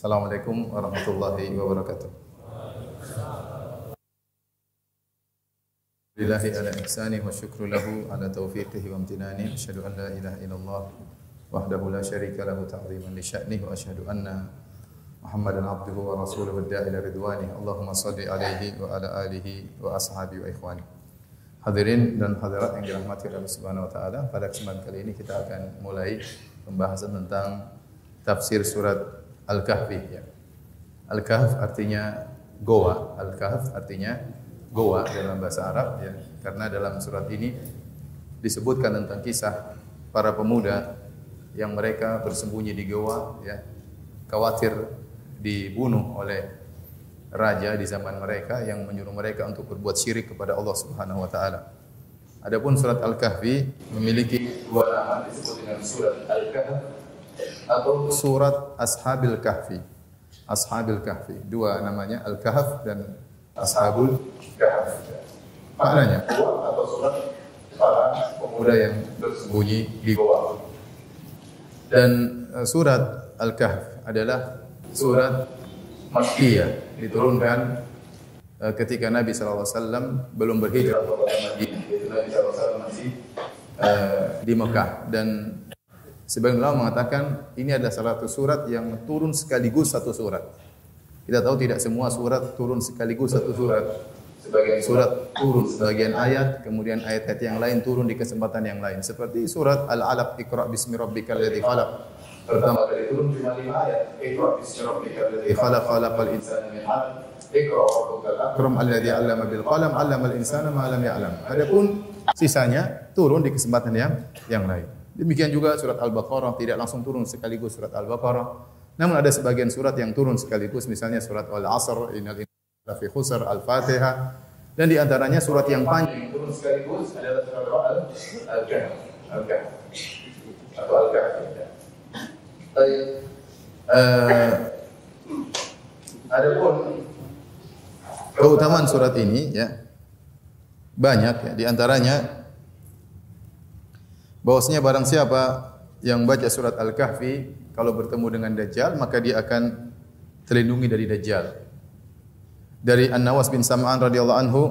Assalamualaikum warahmatullahi wabarakatuh. Lillahi ala ihsani wa syukru lahu ala taufiqihi wa amtinani Asyadu an la ilaha illallah Wahdahu la syarika lahu ta'ziman li sya'nih Wa asyadu anna Muhammadan abduhu wa rasuluhu da'ila ridwani Allahumma salli alaihi wa ala alihi wa ashabi wa ikhwani Hadirin dan hadirat yang dirahmati oleh Allah Subhanahu wa taala, pada kesempatan kali ini kita akan mulai pembahasan tentang tafsir surat Al-Kahfi ya. Al-Kahf artinya goa, Al-Kahf artinya goa dalam bahasa Arab ya. Karena dalam surat ini disebutkan tentang kisah para pemuda yang mereka bersembunyi di goa ya. Khawatir dibunuh oleh raja di zaman mereka yang menyuruh mereka untuk berbuat syirik kepada Allah Subhanahu wa taala. Adapun surat Al-Kahfi memiliki dua nama disebut dengan surat Al-Kahf surat Ashabil Kahfi. Ashabil Kahfi. Dua namanya Al-Kahf dan Ashabul Kahf. Maknanya atau surat para pemuda yang bersembunyi di goa. Dan eh, surat Al-Kahf adalah surat Makkiyah diturunkan uh, ketika Nabi sallallahu alaihi wasallam belum berhijrah ke Madinah. Nabi sallallahu alaihi wasallam masih uh, di Mekah dan sebagian ulama mengatakan ini adalah salah satu surat yang turun sekaligus satu surat. Kita tahu tidak semua surat turun sekaligus satu surat. Sebagian surat turun sebagian ayat, kemudian ayat-ayat yang lain turun di kesempatan yang lain. Seperti surat Al-Alaq Iqra bismi rabbikal ladzi khalaq pertama kali turun cuma lima ayat. Iqra bismi rabbikal ladzi khalaq khalaqal insana min 'alaq. Akram alladzi 'allama bil qalam 'allamal insana ma lam ya'lam. Adapun sisanya turun di kesempatan yang yang lain. Demikian juga surat Al-Baqarah tidak langsung turun sekaligus surat Al-Baqarah. Namun ada sebagian surat yang turun sekaligus misalnya surat Al-Asr, Innal insana fi khusr, Al-Fatihah dan di antaranya surat yang panjang turun sekaligus adalah surat Al-Kahf. Al-Kahf. Atau Al-Kahf. Baik. Uh, adapun keutamaan surat ini ya banyak ya di antaranya bahwasanya barang siapa yang baca surat Al-Kahfi kalau bertemu dengan Dajjal maka dia akan terlindungi dari Dajjal. Dari An-Nawas bin Sam'an radhiyallahu anhu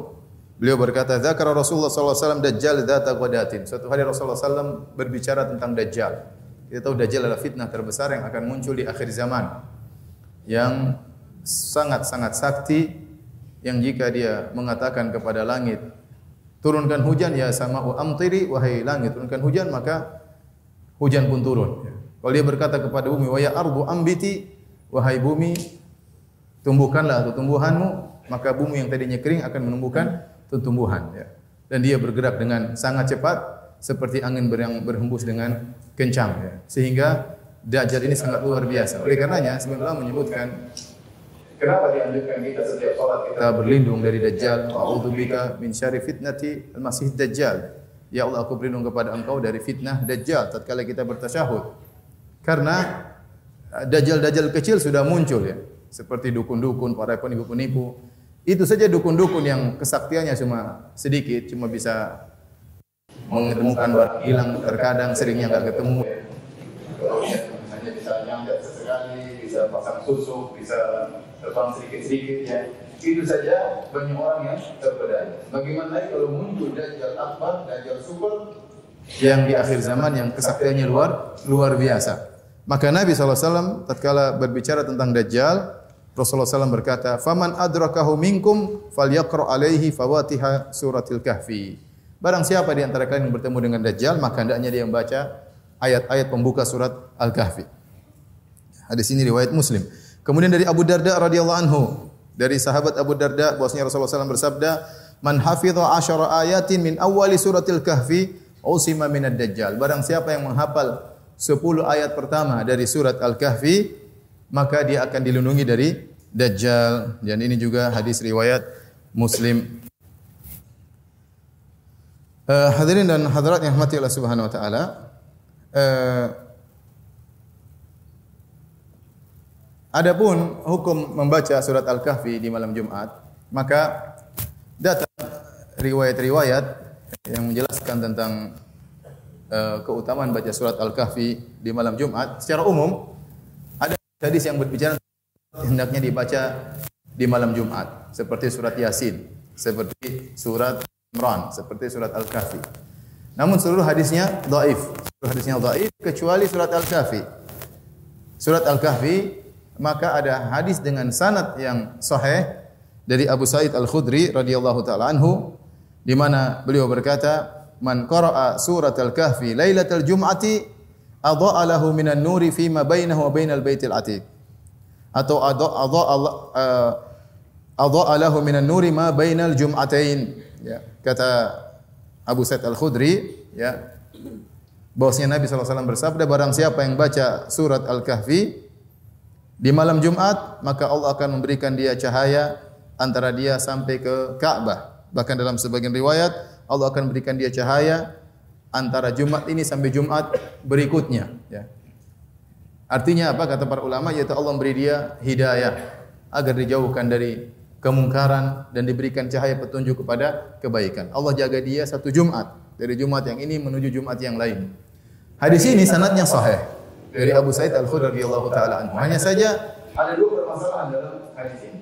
beliau berkata zakara Rasulullah sallallahu alaihi wasallam Dajjal ghadatin. Suatu hari Rasulullah sallallahu berbicara tentang Dajjal. Kita tahu Dajjal adalah fitnah terbesar yang akan muncul di akhir zaman. Yang sangat-sangat sakti yang jika dia mengatakan kepada langit turunkan hujan ya sama amtiri wahai langit turunkan hujan maka hujan pun turun. Kalau dia berkata kepada bumi wahai ardu ambiti wahai bumi tumbuhkanlah atau tumbuhanmu maka bumi yang tadinya kering akan menumbuhkan tumbuhan ya. Dan dia bergerak dengan sangat cepat seperti angin yang berhembus dengan kencang ya. Sehingga Dajjal ini sangat luar biasa. Oleh karenanya sebenarnya menyebutkan kenapa dianjurkan kita setiap salat kita berlindung dari Dajjal. A'udzubika min syarri fitnati al-Masih Dajjal. Ya Allah aku berlindung kepada engkau dari fitnah Dajjal tatkala kita bertasyahud. Karena uh, Dajjal-Dajjal kecil sudah muncul ya. Seperti dukun-dukun, para penipu-penipu. Itu saja dukun-dukun yang kesaktiannya cuma sedikit, cuma bisa menemukan barang hilang terkadang seringnya enggak ketemu hanya bisa nyampe sesekali bisa pasang susu bisa terbang sedikit-sedikit ya itu saja banyak orang yang terpedaya bagaimana lagi kalau muncul dajjal akbar dajjal super yang di akhir zaman yang kesaktiannya luar luar biasa maka Nabi SAW tatkala berbicara tentang dajjal Rasulullah SAW berkata, "Faman adrakahu minkum falyaqra alaihi fawatiha suratil kahfi." Barang siapa di antara kalian yang bertemu dengan Dajjal, maka hendaknya dia membaca ayat-ayat pembuka surat Al-Kahfi. Hadis ini riwayat Muslim. Kemudian dari Abu Darda radhiyallahu anhu, dari sahabat Abu Darda bahwasanya Rasulullah SAW bersabda, "Man hafidha asyara ayatin min awali suratil Kahfi, usima minad Dajjal." Barang siapa yang menghafal 10 ayat pertama dari surat Al-Kahfi, maka dia akan dilindungi dari Dajjal. Dan ini juga hadis riwayat Muslim Uh, hadirin dan hadirat yang rahmati Allah Subhanahu wa taala. Uh, adapun hukum membaca surat Al-Kahfi di malam Jumat, maka datang riwayat-riwayat yang menjelaskan tentang uh, keutamaan baca surat Al-Kahfi di malam Jumat secara umum ada hadis yang berbicara hendaknya dibaca di malam Jumat seperti surat Yasin, seperti surat Imran, seperti surat Al-Kahfi. Namun seluruh hadisnya dhaif. Seluruh hadisnya dhaif kecuali surat Al-Kahfi. Surat Al-Kahfi maka ada hadis dengan sanad yang sahih dari Abu Sa'id Al-Khudri radhiyallahu taala anhu di mana beliau berkata, "Man qara'a surat Al-Kahfi lailatal jum'ati adha'a lahu minan nuri fi ma bainahu wa bainal baitil atiq." Atau adha'a uh, adha'a lahu minan nuri ma bainal jum'atain. Ya, kata Abu Sa'id Al-Khudri, ya. Bahwasanya Nabi SAW bersabda barang siapa yang baca surat Al-Kahfi di malam Jumat, maka Allah akan memberikan dia cahaya antara dia sampai ke Ka'bah. Bahkan dalam sebagian riwayat Allah akan berikan dia cahaya antara Jumat ini sampai Jumat berikutnya, ya. Artinya apa kata para ulama yaitu Allah memberi dia hidayah agar dijauhkan dari kemungkaran dan diberikan cahaya petunjuk kepada kebaikan. Allah jaga dia satu Jumat dari Jumat yang ini menuju Jumat yang lain. Hadis ini sanadnya sahih dari Abu Sa'id Al-Khudri radhiyallahu taala anhu. Hanya saja ada dua permasalahan dalam hadis ini.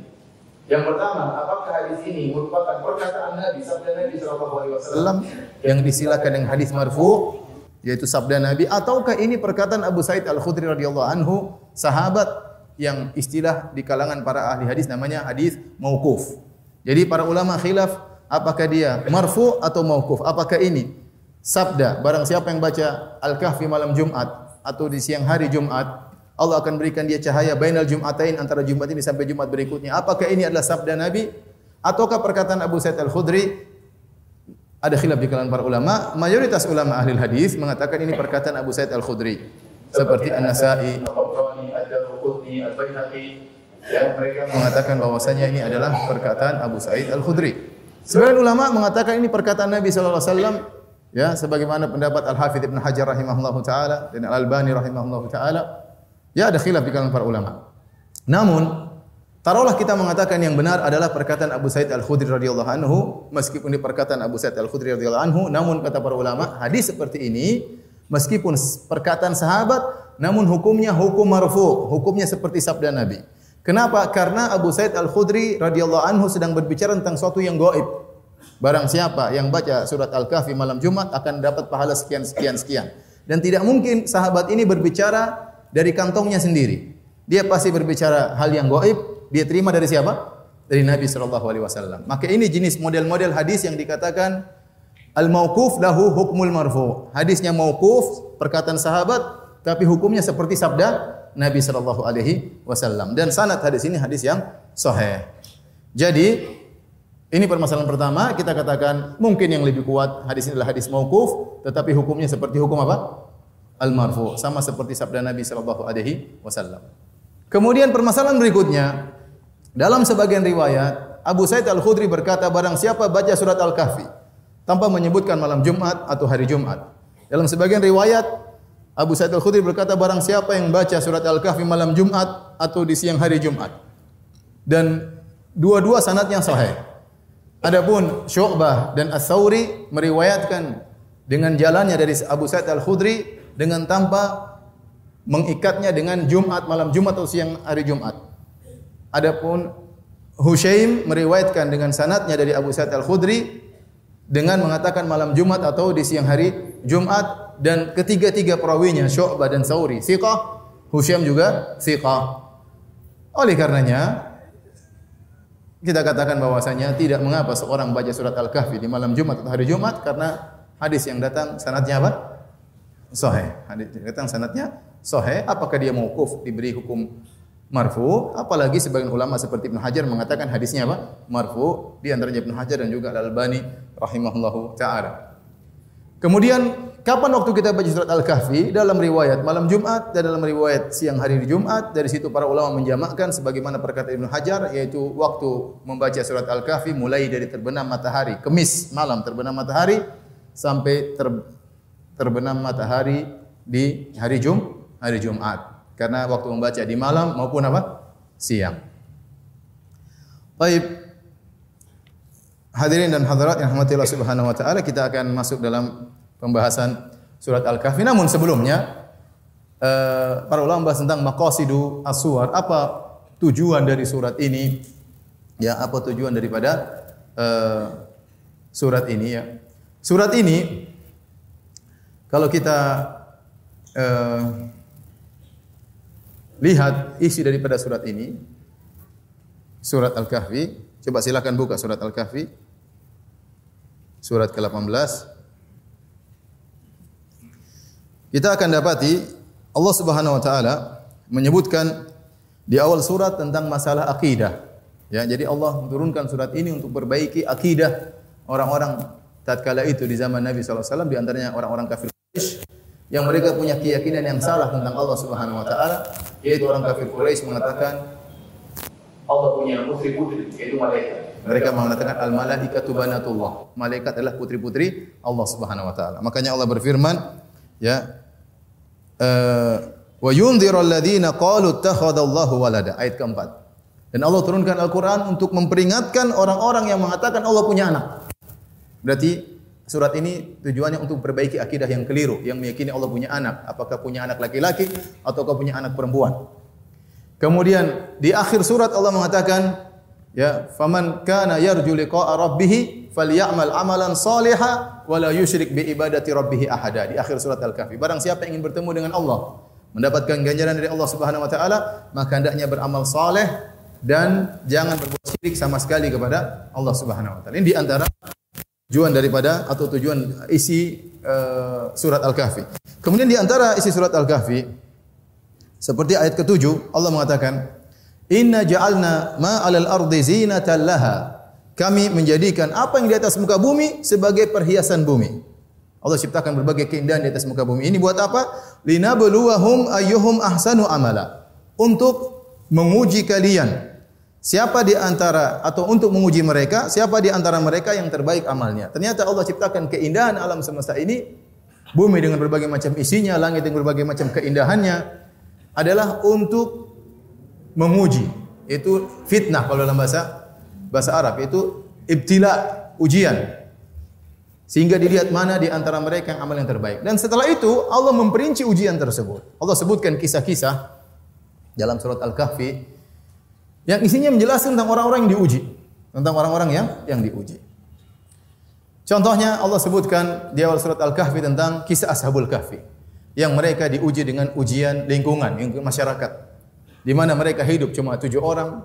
Yang pertama, apakah hadis ini merupakan perkataan Nabi sabda Nabi sallallahu alaihi wasallam yang disilakan dengan hadis marfu yaitu sabda Nabi ataukah ini perkataan Abu Sa'id Al-Khudri radhiyallahu anhu sahabat yang istilah di kalangan para ahli hadis namanya hadis mauquf. Jadi para ulama khilaf apakah dia marfu atau mauquf? Apakah ini sabda barang siapa yang baca Al-Kahfi malam Jumat atau di siang hari Jumat Allah akan berikan dia cahaya bainal Jumatain antara Jumat ini sampai Jumat berikutnya. Apakah ini adalah sabda Nabi ataukah perkataan Abu Sa'id Al-Khudri? Ada khilaf di kalangan para ulama. Mayoritas ulama ahli hadis mengatakan ini perkataan Abu Sa'id Al-Khudri. Seperti An-Nasa'i, Al-Qabrani, Al-Qutni, Al-Baihaqi. Ya, mereka mengatakan bahwasanya ini adalah perkataan Abu Sa'id Al-Khudri. Sebagian ulama mengatakan ini perkataan Nabi sallallahu alaihi wasallam ya sebagaimana pendapat Al-Hafidz Ibnu Hajar rahimahullahu taala dan Al-Albani rahimahullahu taala Ya ada khilaf di kalangan para ulama. Namun, taruhlah kita mengatakan yang benar adalah perkataan Abu Sa'id Al-Khudri radhiyallahu anhu, meskipun ini perkataan Abu Sa'id Al-Khudri radhiyallahu anhu, namun kata para ulama, hadis seperti ini meskipun perkataan sahabat, namun hukumnya hukum marfu, hukumnya seperti sabda Nabi. Kenapa? Karena Abu Sa'id Al-Khudri radhiyallahu anhu sedang berbicara tentang sesuatu yang gaib. Barang siapa yang baca surat Al-Kahfi malam Jumat akan dapat pahala sekian sekian sekian. Dan tidak mungkin sahabat ini berbicara dari kantongnya sendiri. Dia pasti berbicara hal yang gaib, dia terima dari siapa? Dari Nabi sallallahu alaihi wasallam. Maka ini jenis model-model hadis yang dikatakan al-mauquf lahu hukmul marfu. Hadisnya mauquf, perkataan sahabat, tapi hukumnya seperti sabda Nabi sallallahu alaihi wasallam. Dan sanad hadis ini hadis yang sahih. Jadi ini permasalahan pertama kita katakan mungkin yang lebih kuat hadis ini adalah hadis mauquf tetapi hukumnya seperti hukum apa? al-marfu sama seperti sabda Nabi sallallahu alaihi wasallam. Kemudian permasalahan berikutnya dalam sebagian riwayat Abu Sa'id Al-Khudri berkata barang siapa baca surat Al-Kahfi tanpa menyebutkan malam Jumat atau hari Jumat. Dalam sebagian riwayat Abu Sa'id Al-Khudri berkata barang siapa yang baca surat Al-Kahfi malam Jumat atau di siang hari Jumat. Dan dua-dua sanad yang sahih. Adapun Syu'bah dan As-Sauri meriwayatkan dengan jalannya dari Abu Sa'id Al-Khudri dengan tanpa mengikatnya dengan Jumat malam Jumat atau siang hari Jumat. Adapun Hushaim meriwayatkan dengan sanatnya dari Abu Sa'id Al-Khudri dengan mengatakan malam Jumat atau di siang hari Jumat dan ketiga-tiga perawinya Syu'bah dan Sauri thiqah, Hushaim juga thiqah. Oleh karenanya kita katakan bahwasanya tidak mengapa seorang baca surat Al-Kahfi di malam Jumat atau hari Jumat karena hadis yang datang sanatnya apa? sahih. Hadis datang sanadnya sahih. Apakah dia mauquf diberi hukum marfu? Apalagi sebagian ulama seperti Ibn Hajar mengatakan hadisnya apa? Marfu. Di antaranya Ibn Hajar dan juga Al-Albani rahimahullahu taala. Kemudian kapan waktu kita baca surat Al-Kahfi dalam riwayat malam Jumat dan dalam riwayat siang hari Jumat dari situ para ulama menjamakkan sebagaimana perkataan Ibn Hajar yaitu waktu membaca surat Al-Kahfi mulai dari terbenam matahari Kemis malam terbenam matahari sampai ter, terbenam matahari di hari Jum hari Jumat karena waktu membaca di malam maupun apa siang. Baik. Hadirin dan hadirat yang rahmati Allah Subhanahu wa taala, kita akan masuk dalam pembahasan surat Al-Kahfi. Namun sebelumnya uh, para ulama bahas tentang maqasidu as-suwar, apa tujuan dari surat ini? Ya, apa tujuan daripada uh, surat ini ya? Surat ini kalau kita uh, lihat isi daripada surat ini, surat Al-Kahfi, coba silakan buka surat Al-Kahfi, surat ke-18. Kita akan dapati Allah Subhanahu wa taala menyebutkan di awal surat tentang masalah akidah. Ya, jadi Allah menurunkan surat ini untuk perbaiki akidah orang-orang tatkala itu di zaman Nabi sallallahu alaihi wasallam di antaranya orang-orang kafir Quraisy yang mereka punya keyakinan yang salah tentang Allah Subhanahu wa taala yaitu orang kafir Quraisy mengatakan Allah punya putri-putri yaitu malaikat. Mereka mengatakan al malaikatu banatullah. Malaikat adalah putri-putri Allah Subhanahu wa taala. Makanya Allah berfirman ya wa yundhiru alladziina qalu ittakhadallahu walada ayat keempat. Dan Allah turunkan Al-Qur'an untuk memperingatkan orang-orang yang mengatakan Allah punya anak. Berarti Surat ini tujuannya untuk perbaiki akidah yang keliru, yang meyakini Allah punya anak, apakah punya anak laki-laki ataukah punya anak perempuan. Kemudian di akhir surat Allah mengatakan, ya, faman kana yarju liqa'a rabbih falyamal amalan salihan wa la yusyrik bi ibadati rabbih ahada. Di akhir surat Al-Kahfi. Barang siapa yang ingin bertemu dengan Allah, mendapatkan ganjaran dari Allah Subhanahu wa taala, maka hendaknya beramal saleh dan jangan berbuat syirik sama sekali kepada Allah Subhanahu wa taala. Ini di antara tujuan daripada atau tujuan isi uh, surat Al-Kahfi. Kemudian di antara isi surat Al-Kahfi seperti ayat ke-7 Allah mengatakan Inna ja'alna ma 'alal ardi zinatan laha. Kami menjadikan apa yang di atas muka bumi sebagai perhiasan bumi. Allah ciptakan berbagai keindahan di atas muka bumi. Ini buat apa? Linabluwahum ayyuhum ahsanu amala. Untuk menguji kalian Siapa di antara atau untuk menguji mereka, siapa di antara mereka yang terbaik amalnya? Ternyata Allah ciptakan keindahan alam semesta ini, bumi dengan berbagai macam isinya, langit dengan berbagai macam keindahannya adalah untuk menguji. Itu fitnah kalau dalam bahasa bahasa Arab itu ibtila, ujian. Sehingga dilihat mana di antara mereka yang amal yang terbaik. Dan setelah itu Allah memperinci ujian tersebut. Allah sebutkan kisah-kisah dalam surat Al-Kahfi yang isinya menjelaskan tentang orang-orang yang diuji, tentang orang-orang yang yang diuji. Contohnya Allah sebutkan di awal surat Al-Kahfi tentang kisah Ashabul Kahfi yang mereka diuji dengan ujian lingkungan, lingkungan masyarakat. Di mana mereka hidup cuma tujuh orang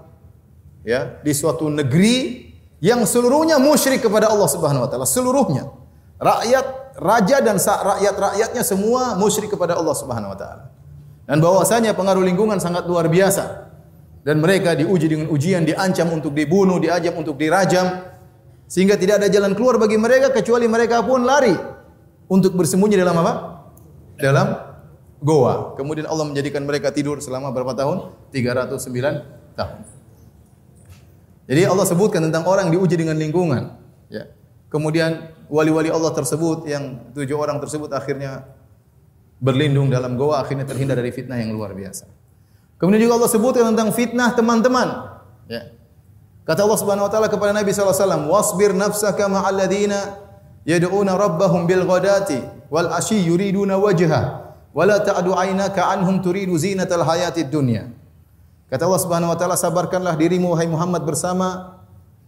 ya di suatu negeri yang seluruhnya musyrik kepada Allah Subhanahu wa taala, seluruhnya. Rakyat, raja dan rakyat-rakyatnya semua musyrik kepada Allah Subhanahu wa taala. Dan bahwasanya pengaruh lingkungan sangat luar biasa dan mereka diuji dengan ujian, diancam untuk dibunuh, diajam untuk dirajam, sehingga tidak ada jalan keluar bagi mereka kecuali mereka pun lari untuk bersembunyi dalam apa? Dalam goa. Kemudian Allah menjadikan mereka tidur selama berapa tahun? 309 tahun. Jadi Allah sebutkan tentang orang diuji dengan lingkungan. Ya. Kemudian wali-wali Allah tersebut yang tujuh orang tersebut akhirnya berlindung dalam goa akhirnya terhindar dari fitnah yang luar biasa. Kemudian juga Allah sebutkan tentang fitnah teman-teman. Ya. Kata Allah Subhanahu wa taala kepada Nabi sallallahu alaihi wasallam, "Wasbir nafsaka ma'al ladzina yad'una rabbahum bil ghadati wal ashi yuriduna wajha wa la ta'du 'ainaka 'anhum turidu zinatal hayatid dunya." Kata Allah Subhanahu wa taala, sabarkanlah dirimu wahai Muhammad bersama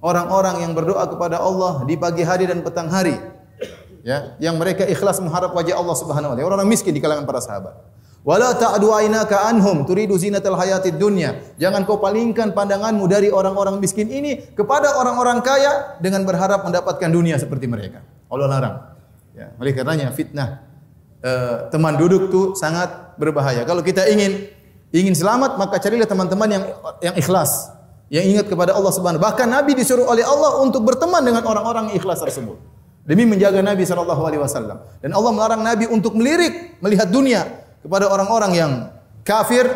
orang-orang yang berdoa kepada Allah di pagi hari dan petang hari. Ya, yang mereka ikhlas mengharap wajah Allah Subhanahu wa taala, orang-orang miskin di kalangan para sahabat. Wala ta'du aynaka anhum turidu zinatal hayatid dunya. Jangan kau palingkan pandanganmu dari orang-orang miskin ini kepada orang-orang kaya dengan berharap mendapatkan dunia seperti mereka. Allah larang. Ya, oleh karenanya fitnah uh, teman duduk tu sangat berbahaya. Kalau kita ingin ingin selamat maka carilah teman-teman yang yang ikhlas, yang ingat kepada Allah Subhanahu. Bahkan Nabi disuruh oleh Allah untuk berteman dengan orang-orang ikhlas tersebut. Demi menjaga Nabi sallallahu alaihi wasallam. Dan Allah melarang Nabi untuk melirik melihat dunia kepada orang-orang yang kafir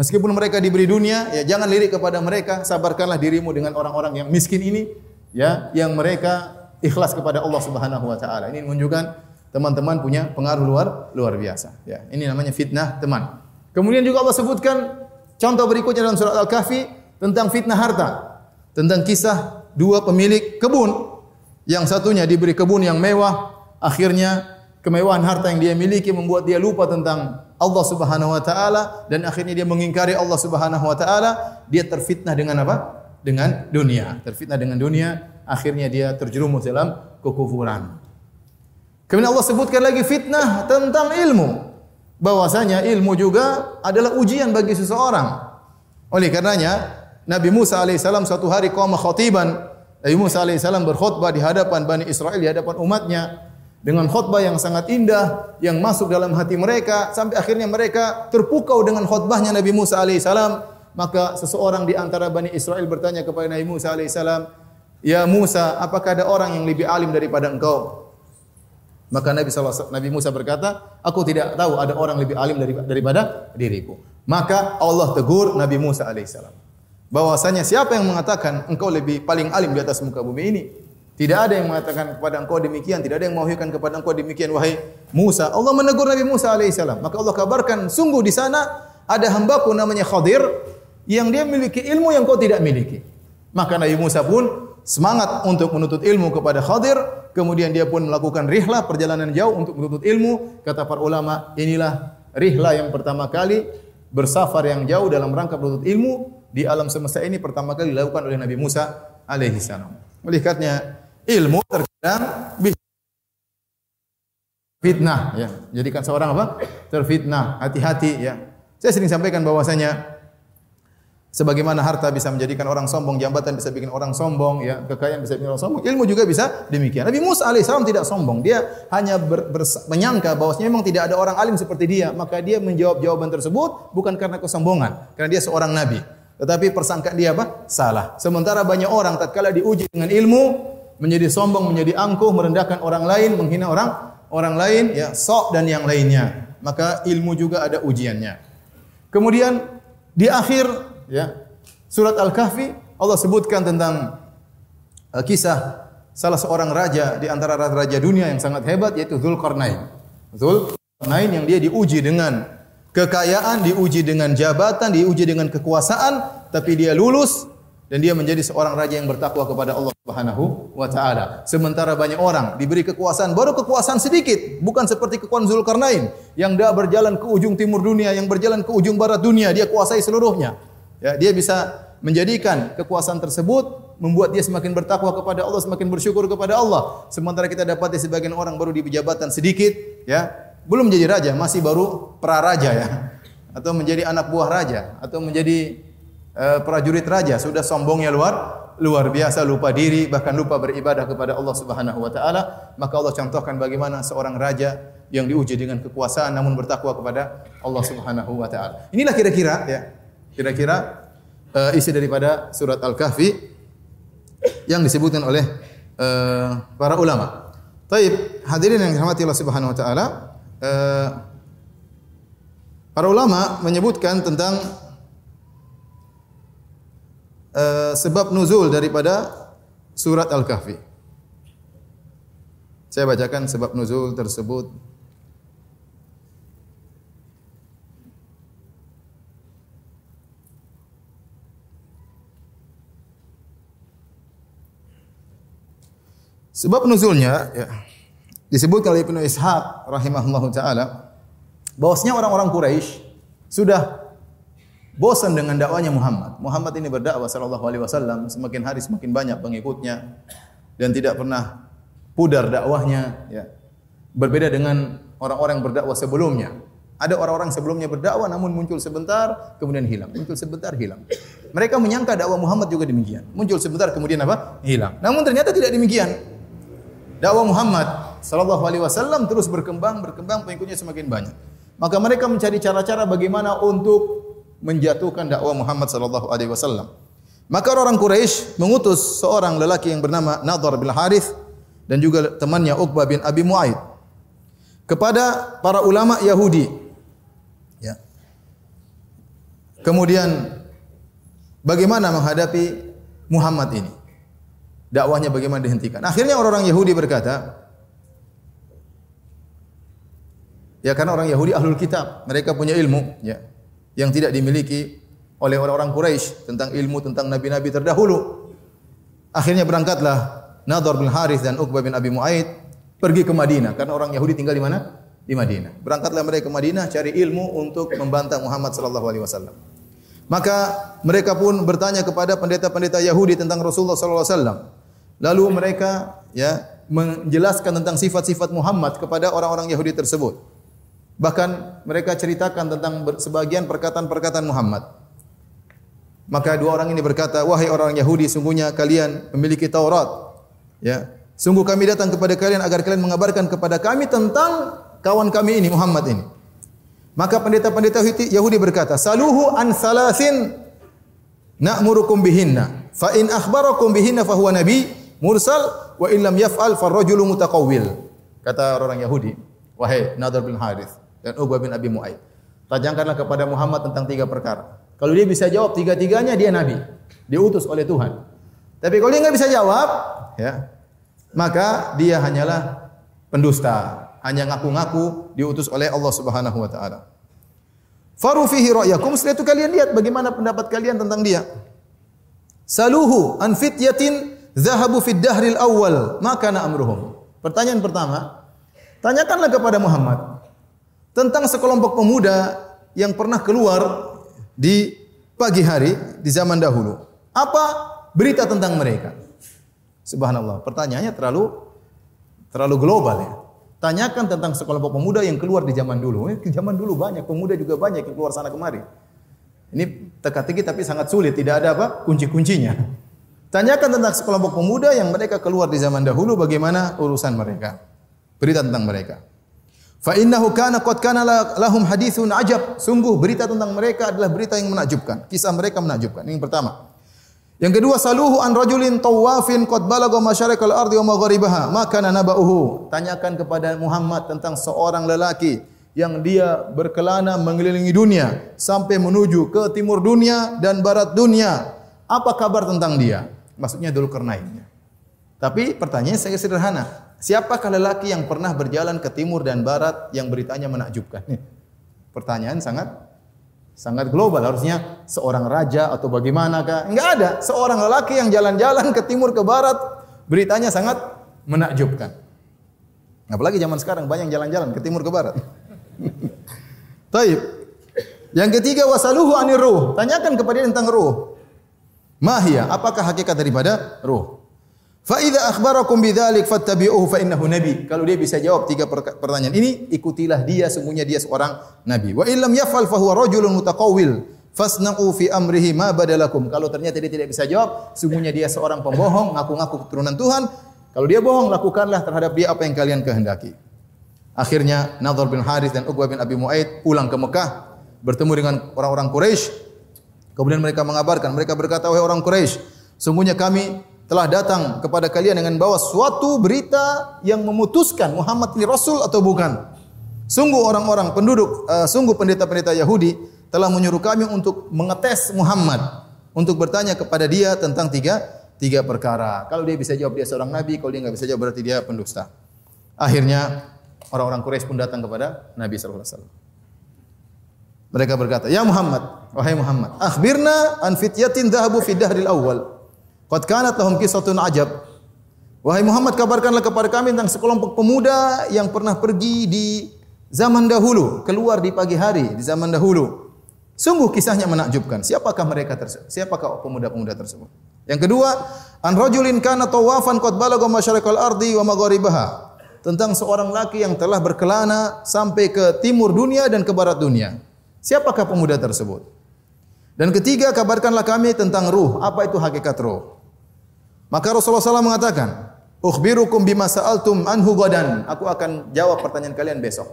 meskipun mereka diberi dunia ya jangan lirik kepada mereka sabarkanlah dirimu dengan orang-orang yang miskin ini ya yang mereka ikhlas kepada Allah Subhanahu wa taala ini menunjukkan teman-teman punya pengaruh luar luar biasa ya ini namanya fitnah teman kemudian juga Allah sebutkan contoh berikutnya dalam surat al-kahfi tentang fitnah harta tentang kisah dua pemilik kebun yang satunya diberi kebun yang mewah akhirnya kemewahan harta yang dia miliki membuat dia lupa tentang Allah Subhanahu wa taala dan akhirnya dia mengingkari Allah Subhanahu wa taala, dia terfitnah dengan apa? Dengan dunia. Terfitnah dengan dunia, akhirnya dia terjerumus dalam kekufuran. Kemudian Allah sebutkan lagi fitnah tentang ilmu. Bahwasanya ilmu juga adalah ujian bagi seseorang. Oleh karenanya Nabi Musa alaihissalam suatu hari qama khatiban. Nabi Musa alaihissalam berkhutbah di hadapan Bani Israel, di hadapan umatnya dengan khutbah yang sangat indah yang masuk dalam hati mereka sampai akhirnya mereka terpukau dengan khutbahnya Nabi Musa alaihissalam maka seseorang di antara Bani Israel bertanya kepada Nabi Musa alaihissalam Ya Musa apakah ada orang yang lebih alim daripada engkau maka Nabi SAW, Nabi Musa berkata aku tidak tahu ada orang lebih alim daripada diriku maka Allah tegur Nabi Musa alaihissalam bahwasanya siapa yang mengatakan engkau lebih paling alim di atas muka bumi ini tidak ada yang mengatakan kepada engkau demikian, tidak ada yang mengwahyukan kepada engkau demikian wahai Musa. Allah menegur Nabi Musa alaihissalam. Maka Allah kabarkan sungguh di sana ada hambaku namanya Khadir yang dia memiliki ilmu yang kau tidak miliki. Maka Nabi Musa pun semangat untuk menuntut ilmu kepada Khadir, kemudian dia pun melakukan rihlah perjalanan jauh untuk menuntut ilmu. Kata para ulama, inilah rihlah yang pertama kali bersafar yang jauh dalam rangka menuntut ilmu di alam semesta ini pertama kali dilakukan oleh Nabi Musa alaihissalam. Oleh karenanya ilmu terkadang fitnah ya. Jadikan seorang apa? Terfitnah, hati-hati ya. Saya sering sampaikan bahwasanya sebagaimana harta bisa menjadikan orang sombong, jabatan bisa bikin orang sombong ya, kekayaan bisa bikin orang sombong, ilmu juga bisa demikian. Nabi Musa alaihissalam tidak sombong, dia hanya ber, ber, menyangka bahwasanya memang tidak ada orang alim seperti dia, maka dia menjawab jawaban tersebut bukan karena kesombongan, karena dia seorang nabi. Tetapi persangkaan dia apa? Salah. Sementara banyak orang tatkala diuji dengan ilmu, menjadi sombong, menjadi angkuh, merendahkan orang lain, menghina orang orang lain, ya sok dan yang lainnya. Maka ilmu juga ada ujiannya. Kemudian di akhir ya surat Al-Kahfi Allah sebutkan tentang uh, kisah salah seorang raja di antara raja-raja dunia yang sangat hebat yaitu Zulkarnain. Zulkarnain yang dia diuji dengan kekayaan, diuji dengan jabatan, diuji dengan kekuasaan, tapi dia lulus dan dia menjadi seorang raja yang bertakwa kepada Allah Subhanahu wa taala. Sementara banyak orang diberi kekuasaan baru kekuasaan sedikit, bukan seperti kekuasaan Zulkarnain yang dia berjalan ke ujung timur dunia, yang berjalan ke ujung barat dunia, dia kuasai seluruhnya. Ya, dia bisa menjadikan kekuasaan tersebut membuat dia semakin bertakwa kepada Allah, semakin bersyukur kepada Allah. Sementara kita dapat sebagian orang baru di jabatan sedikit, ya, belum menjadi raja, masih baru praraja ya. Atau menjadi anak buah raja atau menjadi uh, prajurit raja sudah sombongnya luar luar biasa lupa diri bahkan lupa beribadah kepada Allah Subhanahu wa taala maka Allah contohkan bagaimana seorang raja yang diuji dengan kekuasaan namun bertakwa kepada Allah Subhanahu wa taala inilah kira-kira ya kira-kira uh, isi daripada surat al-kahfi yang disebutkan oleh uh, para ulama Taib hadirin yang dirahmati Allah Subhanahu wa taala uh, para ulama menyebutkan tentang uh, sebab nuzul daripada surat Al-Kahfi. Saya bacakan sebab nuzul tersebut. Sebab nuzulnya ya, disebut oleh Ibnu Ishaq rahimahullahu taala bahwasanya orang-orang Quraisy sudah bosan dengan dakwanya Muhammad. Muhammad ini berdakwah sallallahu alaihi wasallam semakin hari semakin banyak pengikutnya dan tidak pernah pudar dakwahnya ya. Berbeda dengan orang-orang berdakwah sebelumnya. Ada orang-orang sebelumnya berdakwah namun muncul sebentar kemudian hilang. Muncul sebentar hilang. Mereka menyangka dakwah Muhammad juga demikian. Muncul sebentar kemudian apa? Hilang. Namun ternyata tidak demikian. Dakwah Muhammad sallallahu alaihi wasallam terus berkembang, berkembang pengikutnya semakin banyak. Maka mereka mencari cara-cara bagaimana untuk menjatuhkan dakwah Muhammad sallallahu alaihi wasallam. Maka orang Quraisy mengutus seorang lelaki yang bernama Nadhr bin Harith dan juga temannya Uqbah bin Abi Muaid kepada para ulama Yahudi. Ya. Kemudian bagaimana menghadapi Muhammad ini? Dakwahnya bagaimana dihentikan? Akhirnya orang-orang Yahudi berkata, ya karena orang Yahudi ahlul kitab, mereka punya ilmu, ya yang tidak dimiliki oleh orang-orang Quraisy tentang ilmu tentang nabi-nabi terdahulu. Akhirnya berangkatlah Nadhr bin Harith dan Uqbah bin Abi Muaid pergi ke Madinah karena orang Yahudi tinggal di mana? di Madinah. Berangkatlah mereka ke Madinah cari ilmu untuk membantah Muhammad sallallahu alaihi wasallam. Maka mereka pun bertanya kepada pendeta-pendeta Yahudi tentang Rasulullah sallallahu alaihi wasallam. Lalu mereka ya menjelaskan tentang sifat-sifat Muhammad kepada orang-orang Yahudi tersebut. Bahkan mereka ceritakan tentang sebagian perkataan-perkataan Muhammad. Maka dua orang ini berkata, "Wahai orang Yahudi, sungguhnya kalian memiliki Taurat. Ya, sungguh kami datang kepada kalian agar kalian mengabarkan kepada kami tentang kawan kami ini Muhammad ini." Maka pendeta-pendeta Yahudi berkata, "Saluhu an salasin na'murukum bihinna. Fa in akhbarakum bihinna fa huwa nabi mursal wa in lam yaf'al fa rajulu mutaqawwil." Kata orang Yahudi, "Wahai Nadhr bin Harith dan Uqbah bin Abi Mu'aid, tanyakanlah kepada Muhammad tentang tiga perkara. Kalau dia bisa jawab tiga-tiganya dia nabi, diutus oleh Tuhan. Tapi kalau dia enggak bisa jawab, ya, maka dia hanyalah pendusta hanya ngaku-ngaku diutus oleh Allah Subhanahu wa taala. Faru fihi ra'yakum setelah itu kalian lihat bagaimana pendapat kalian tentang dia. Saluhu an fityatin zahabu fid dahril awal maka na amruhum. Pertanyaan pertama, tanyakanlah kepada Muhammad tentang sekelompok pemuda yang pernah keluar di pagi hari di zaman dahulu. Apa berita tentang mereka? Subhanallah. Pertanyaannya terlalu terlalu global ya. Tanyakan tentang sekelompok pemuda yang keluar di zaman dulu. Eh, zaman dulu banyak pemuda juga banyak yang keluar sana kemari. Ini teka-teki tapi sangat sulit, tidak ada apa? kunci-kuncinya. Tanyakan tentang sekelompok pemuda yang mereka keluar di zaman dahulu bagaimana urusan mereka. Berita tentang mereka. Fa innahu kana qad kana lahum hadithun ajab. Sungguh berita tentang mereka adalah berita yang menakjubkan. Kisah mereka menakjubkan. Ini yang pertama. Yang kedua saluhu an rajulin tawafin qad balagha masyarikal ardi wa magharibaha maka nabauhu. Tanyakan kepada Muhammad tentang seorang lelaki yang dia berkelana mengelilingi dunia sampai menuju ke timur dunia dan barat dunia. Apa kabar tentang dia? Maksudnya dulu kernainnya tapi pertanyaan saya sederhana siapakah lelaki yang pernah berjalan ke timur dan barat yang beritanya menakjubkan? Pertanyaan sangat sangat global harusnya seorang raja atau bagaimanakah enggak ada. Seorang lelaki yang jalan-jalan ke timur ke barat beritanya sangat menakjubkan. Apalagi zaman sekarang banyak jalan-jalan ke timur ke barat. Taib. Yang ketiga wasaluhu anir ruh. Tanyakan kepada dia tentang ruh. Mahia apakah hakikat daripada ruh Fa idza akhbarakum bidzalik fattabi'uhu fa innahu nabi. Kalau dia bisa jawab tiga pertanyaan ini, ikutilah dia sungguhnya dia seorang nabi. Wa illam yaf'al fa huwa rajulun mutaqawwil. Fasna'u fi amrihi ma badalakum. Kalau ternyata dia tidak bisa jawab, sungguhnya dia seorang pembohong, ngaku-ngaku keturunan Tuhan. Kalau dia bohong, lakukanlah terhadap dia apa yang kalian kehendaki. Akhirnya Nadhr bin Harith dan Uqbah bin Abi Mu'aid pulang ke Mekah, bertemu dengan orang-orang Quraisy. Kemudian mereka mengabarkan, mereka berkata, "Wahai orang Quraisy, sungguhnya kami telah datang kepada kalian dengan bawa suatu berita yang memutuskan Muhammad ini Rasul atau bukan. Sungguh orang-orang penduduk, uh, sungguh pendeta-pendeta Yahudi telah menyuruh kami untuk mengetes Muhammad. Untuk bertanya kepada dia tentang tiga, tiga perkara. Kalau dia bisa jawab dia seorang Nabi, kalau dia tidak bisa jawab berarti dia pendusta. Akhirnya orang-orang Quraisy pun datang kepada Nabi SAW. Mereka berkata, Ya Muhammad, wahai Muhammad, akhbirna an fityatin dhahabu fi dahril awal. Qad kanat lahum qissatun ajab. Wahai Muhammad kabarkanlah kepada kami tentang sekelompok pemuda yang pernah pergi di zaman dahulu, keluar di pagi hari di zaman dahulu. Sungguh kisahnya menakjubkan. Siapakah mereka tersebut? Siapakah pemuda-pemuda tersebut? Yang kedua, an rajulin kana tawafan qad balagha masyariqal ardi wa magharibaha. Tentang seorang laki yang telah berkelana sampai ke timur dunia dan ke barat dunia. Siapakah pemuda tersebut? Dan ketiga, kabarkanlah kami tentang ruh. Apa itu hakikat ruh? Maka Rasulullah SAW mengatakan, "Ukhbirukum bima sa'altum anhu gadan." Aku akan jawab pertanyaan kalian besok.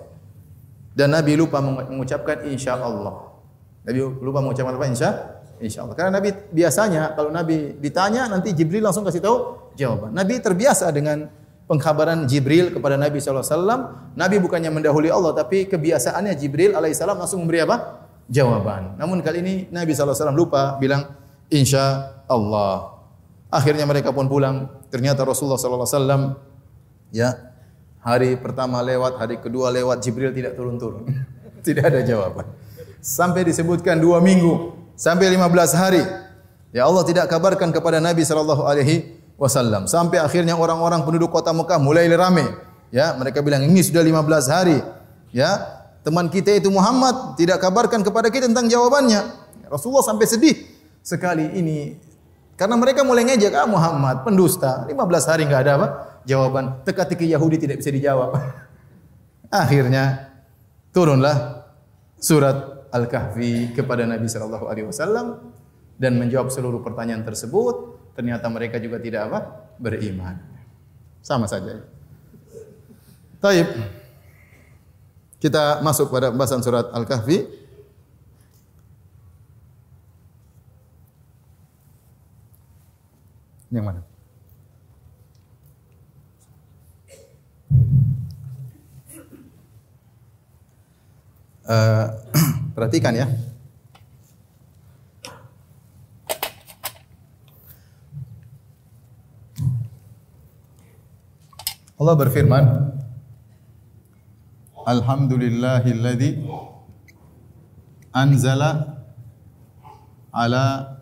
Dan Nabi lupa mengucapkan insya-Allah. Nabi lupa mengucapkan apa insya? Insya-Allah. Karena Nabi biasanya kalau Nabi ditanya nanti Jibril langsung kasih tahu jawaban. Nabi terbiasa dengan pengkhabaran Jibril kepada Nabi wasallam. Nabi bukannya mendahului Allah tapi kebiasaannya Jibril salam langsung memberi apa? Jawaban. Namun kali ini Nabi wasallam lupa bilang insya Allah. Akhirnya mereka pun pulang. Ternyata Rasulullah sallallahu alaihi wasallam ya hari pertama lewat, hari kedua lewat Jibril tidak turun-turun. tidak ada jawaban. Sampai disebutkan dua minggu, sampai lima belas hari. Ya Allah tidak kabarkan kepada Nabi sallallahu alaihi wasallam. Sampai akhirnya orang-orang penduduk kota Mekah mulai ramai. Ya, mereka bilang ini sudah lima belas hari. Ya, teman kita itu Muhammad tidak kabarkan kepada kita tentang jawabannya. Rasulullah sampai sedih sekali ini karena mereka mulai ngejek ah Muhammad pendusta 15 hari enggak ada apa jawaban teka-teki Yahudi tidak bisa dijawab. Akhirnya turunlah surat Al-Kahfi kepada Nabi sallallahu alaihi wasallam dan menjawab seluruh pertanyaan tersebut. Ternyata mereka juga tidak apa? beriman. Sama saja. Taib. Kita masuk pada pembahasan surat Al-Kahfi. Yang mana? Uh, perhatikan ya. Allah berfirman, Alhamdulillahilladzi anzala ala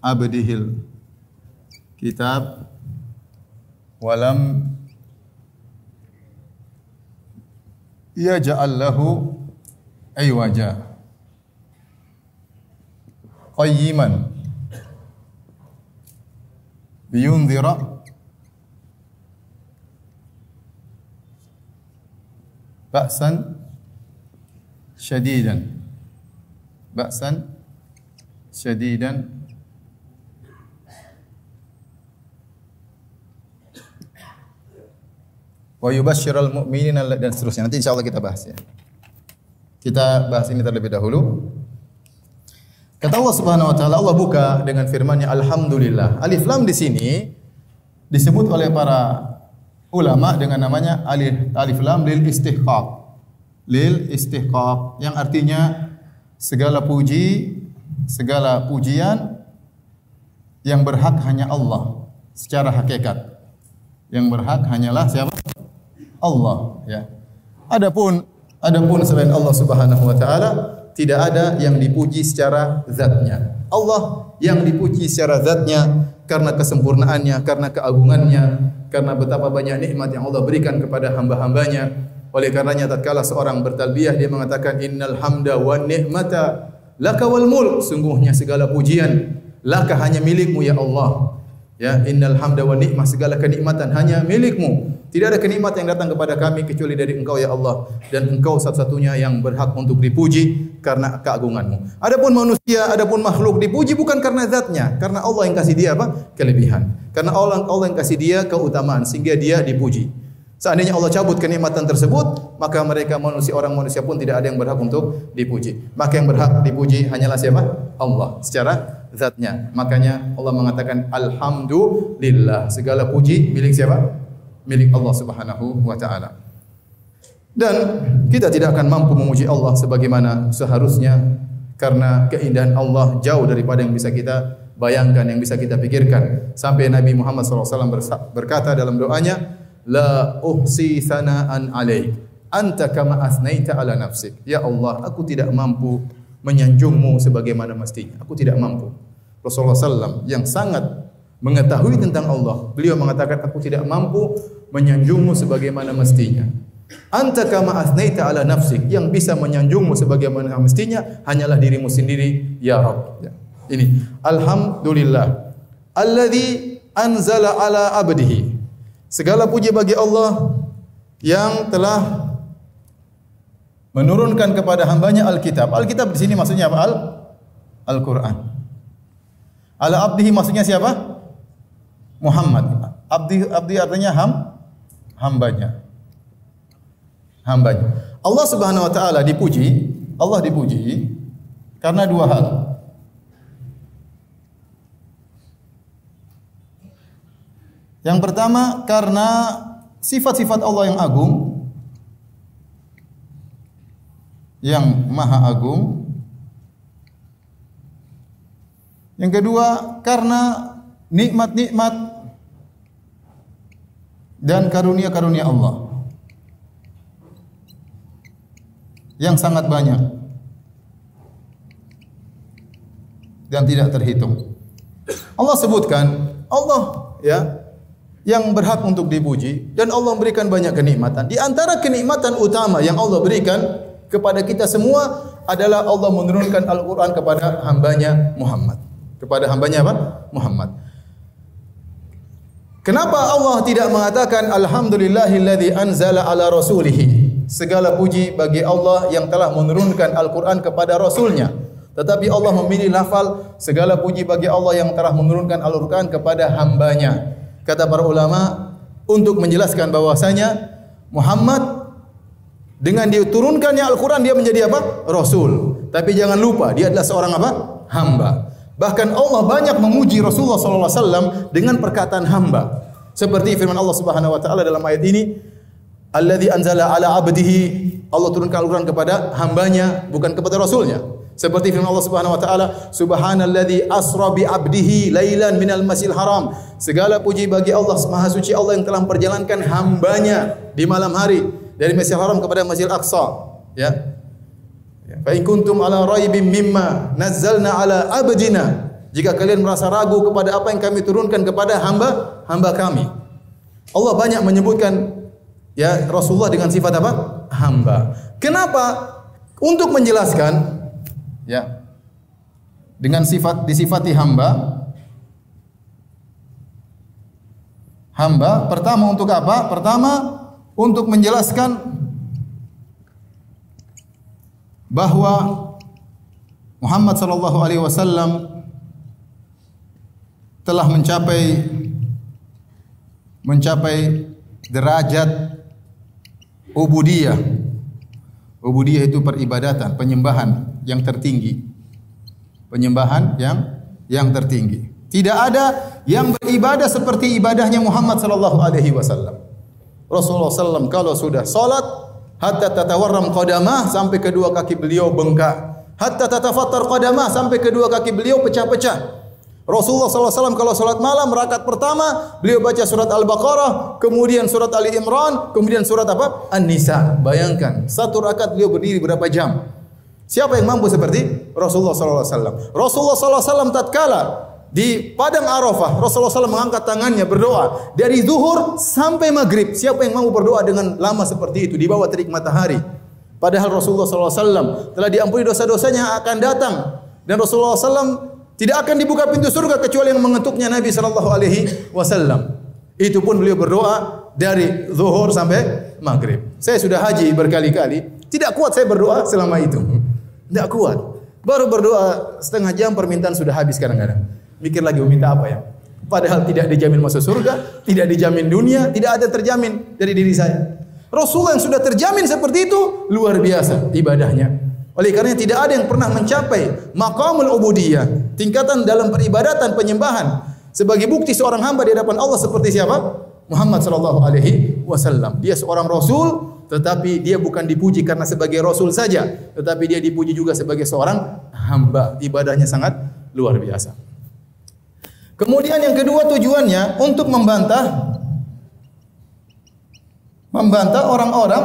abdihil kitab walam yaj'al lahu aywaja qayyiman. Biyunzira ba'san syadidan ba'san syadidan wa yubashshiral mu'minina dan seterusnya nanti insyaallah kita bahas ya kita bahas ini terlebih dahulu kata Allah Subhanahu wa taala Allah buka dengan firman-Nya alhamdulillah alif lam di sini disebut oleh para ulama dengan namanya alif alif lam lil istihqaq. Lil istihqaq yang artinya segala puji, segala pujian yang berhak hanya Allah secara hakikat. Yang berhak hanyalah siapa? Allah, ya. Adapun adapun selain Allah Subhanahu wa taala tidak ada yang dipuji secara zatnya. Allah yang dipuji secara zatnya karena kesempurnaannya, karena keagungannya, karena betapa banyak nikmat yang Allah berikan kepada hamba-hambanya. Oleh karenanya tatkala seorang bertalbiyah dia mengatakan innal hamda wan ni'mata laka wal mulk. Sungguhnya segala pujian laka hanya milikmu ya Allah. Ya, innal hamda wan ni'mah segala kenikmatan hanya milikmu. Tidak ada kenikmatan yang datang kepada kami kecuali dari Engkau ya Allah dan Engkau satu-satunya yang berhak untuk dipuji karena keagunganmu. Adapun manusia, adapun makhluk dipuji bukan karena zatnya, karena Allah yang kasih dia apa? kelebihan. Karena Allah Allah yang kasih dia keutamaan sehingga dia dipuji. Seandainya Allah cabut kenikmatan tersebut, maka mereka manusia orang manusia pun tidak ada yang berhak untuk dipuji. Maka yang berhak dipuji hanyalah siapa? Allah secara zatnya. Makanya Allah mengatakan alhamdulillah. Segala puji milik siapa? Milik Allah Subhanahu wa taala. Dan kita tidak akan mampu memuji Allah sebagaimana seharusnya karena keindahan Allah jauh daripada yang bisa kita bayangkan, yang bisa kita pikirkan. Sampai Nabi Muhammad SAW berkata dalam doanya, La uhsi sana'an alaik, anta kama asnaita ala nafsik. Ya Allah, aku tidak mampu menyanjungmu sebagaimana mestinya. Aku tidak mampu. Rasulullah SAW yang sangat mengetahui tentang Allah. Beliau mengatakan aku tidak mampu menyanjungmu sebagaimana mestinya. Anta kama asnaita ala nafsik yang bisa menyanjungmu sebagaimana mestinya hanyalah dirimu sendiri ya Rabb. Ya. Ini alhamdulillah alladzi anzala ala abdihi. Segala puji bagi Allah yang telah menurunkan kepada hambanya Alkitab. Alkitab di sini maksudnya apa? Al Al-Quran. Ala abdihi maksudnya siapa? Muhammad. Abdi abdi artinya ham hambanya. Hambanya. Allah Subhanahu wa taala dipuji, Allah dipuji karena dua hal. Yang pertama karena sifat-sifat Allah yang agung yang maha agung. Yang kedua karena nikmat-nikmat dan karunia-karunia Allah yang sangat banyak dan tidak terhitung. Allah sebutkan Allah ya yang berhak untuk dipuji dan Allah memberikan banyak kenikmatan. Di antara kenikmatan utama yang Allah berikan kepada kita semua adalah Allah menurunkan Al-Quran kepada hambanya Muhammad. Kepada hambanya apa? Muhammad. Kenapa Allah tidak mengatakan Alhamdulillahilladzi anzala ala rasulihi Segala puji bagi Allah yang telah menurunkan Al-Quran kepada Rasulnya. Tetapi Allah memilih lafal Segala puji bagi Allah yang telah menurunkan Al-Quran kepada hambanya. Kata para ulama Untuk menjelaskan bahwasanya Muhammad Dengan diturunkannya Al-Quran dia menjadi apa? Rasul. Tapi jangan lupa dia adalah seorang apa? Hamba Bahkan Allah banyak memuji Rasulullah sallallahu alaihi wasallam dengan perkataan hamba. Seperti firman Allah Subhanahu wa taala dalam ayat ini, "Alladzi anzala ala 'abdihi" Allah turunkan Al-Qur'an kepada hambanya, bukan kepada rasulnya. Seperti firman Allah Subhanahu wa taala, "Subhanalladzi asra bi 'abdihi lailan minal masjidil haram." Segala puji bagi Allah Maha suci Allah yang telah memperjalankan hambanya di malam hari dari Masjidil Haram kepada Masjidil Aqsa. Ya. Fa in kuntum ala raibim mimma nazzalna ala abdina. Jika kalian merasa ragu kepada apa yang kami turunkan kepada hamba hamba kami. Allah banyak menyebutkan ya Rasulullah dengan sifat apa? Hamba. Kenapa? Untuk menjelaskan ya dengan sifat disifati hamba hamba pertama untuk apa? Pertama untuk menjelaskan bahwa Muhammad sallallahu alaihi wasallam telah mencapai mencapai derajat ubudiyah. Ubudiyah itu peribadatan, penyembahan yang tertinggi. Penyembahan yang yang tertinggi. Tidak ada yang beribadah seperti ibadahnya Muhammad sallallahu alaihi wasallam. Rasulullah sallam kalau sudah salat hatta tatawarram qadamah sampai kedua kaki beliau bengkak. Hatta tatafattar qadamah sampai kedua kaki beliau pecah-pecah. Rasulullah SAW kalau salat malam rakaat pertama beliau baca surat Al-Baqarah kemudian surat Ali Imran kemudian surat apa? An-Nisa. Bayangkan satu rakaat beliau berdiri berapa jam? Siapa yang mampu seperti Rasulullah SAW? Rasulullah SAW tatkala di padang Arafah Rasulullah SAW mengangkat tangannya berdoa dari zuhur sampai maghrib siapa yang mau berdoa dengan lama seperti itu di bawah terik matahari padahal Rasulullah SAW telah diampuni dosa-dosanya akan datang dan Rasulullah SAW tidak akan dibuka pintu surga kecuali yang mengetuknya Nabi Sallallahu Alaihi Wasallam. Itu pun beliau berdoa dari zuhur sampai maghrib. Saya sudah haji berkali-kali, tidak kuat saya berdoa selama itu. Tidak kuat. Baru berdoa setengah jam permintaan sudah habis kadang-kadang mikir lagi mau minta apa ya. Padahal tidak dijamin masuk surga, tidak dijamin dunia, tidak ada terjamin dari diri saya. Rasulullah yang sudah terjamin seperti itu luar biasa ibadahnya. Oleh karena tidak ada yang pernah mencapai maqamul ubudiyah, tingkatan dalam peribadatan penyembahan sebagai bukti seorang hamba di hadapan Allah seperti siapa? Muhammad sallallahu alaihi wasallam. Dia seorang rasul tetapi dia bukan dipuji karena sebagai rasul saja, tetapi dia dipuji juga sebagai seorang hamba. Ibadahnya sangat luar biasa. Kemudian yang kedua tujuannya untuk membantah membantah orang-orang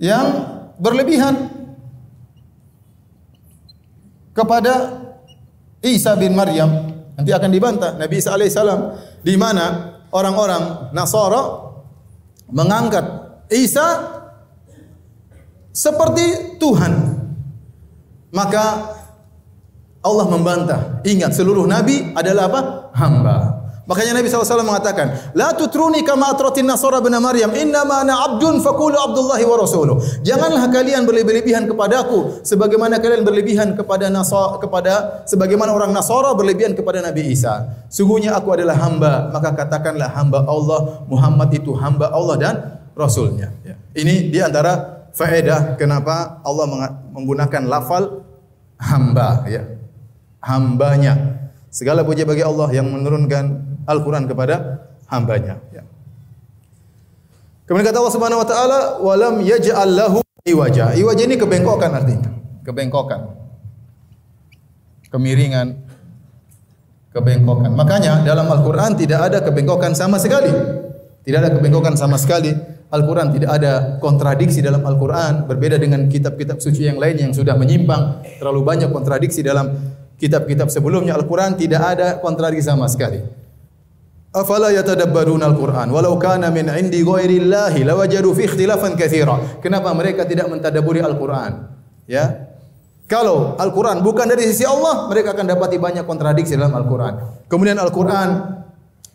yang berlebihan kepada Isa bin Maryam. Nanti akan dibantah Nabi Isa alaihissalam di mana orang-orang Nasara mengangkat Isa seperti Tuhan. Maka Allah membantah. Ingat seluruh nabi adalah apa? Hamba. Makanya Nabi SAW mengatakan, La tutruni kama atratin nasara bin Maryam, inna ma ana abdun fakulu abdullahi wa rasuluh. Janganlah kalian berlebihan kepadaku, sebagaimana kalian berlebihan kepada nasara, kepada sebagaimana orang Nasara berlebihan kepada Nabi Isa. Sungguhnya aku adalah hamba, maka katakanlah hamba Allah, Muhammad itu hamba Allah dan Rasulnya. Ya. Ini di antara faedah kenapa Allah menggunakan lafal hamba. Ya hambanya. Segala puji bagi Allah yang menurunkan Al-Quran kepada hambanya. Ya. Kemudian kata Allah Subhanahu Wa Taala, walam yaj'al lahu iwaja. Iwaja ini kebengkokan artinya, kebengkokan, kemiringan, kebengkokan. Makanya dalam Al-Quran tidak ada kebengkokan sama sekali. Tidak ada kebengkokan sama sekali. Al-Quran tidak ada kontradiksi dalam Al-Quran. Berbeda dengan kitab-kitab suci yang lain yang sudah menyimpang. Terlalu banyak kontradiksi dalam kitab-kitab sebelumnya Al-Quran tidak ada kontradiksi sama sekali. Afala yatadabbaruna al-Quran walau kana min indi ghairillahi lawajadu fi ikhtilafan katsira. Kenapa mereka tidak mentadabburi Al-Quran? Ya. Kalau Al-Quran bukan dari sisi Allah, mereka akan dapati banyak kontradiksi dalam Al-Quran. Kemudian Al-Quran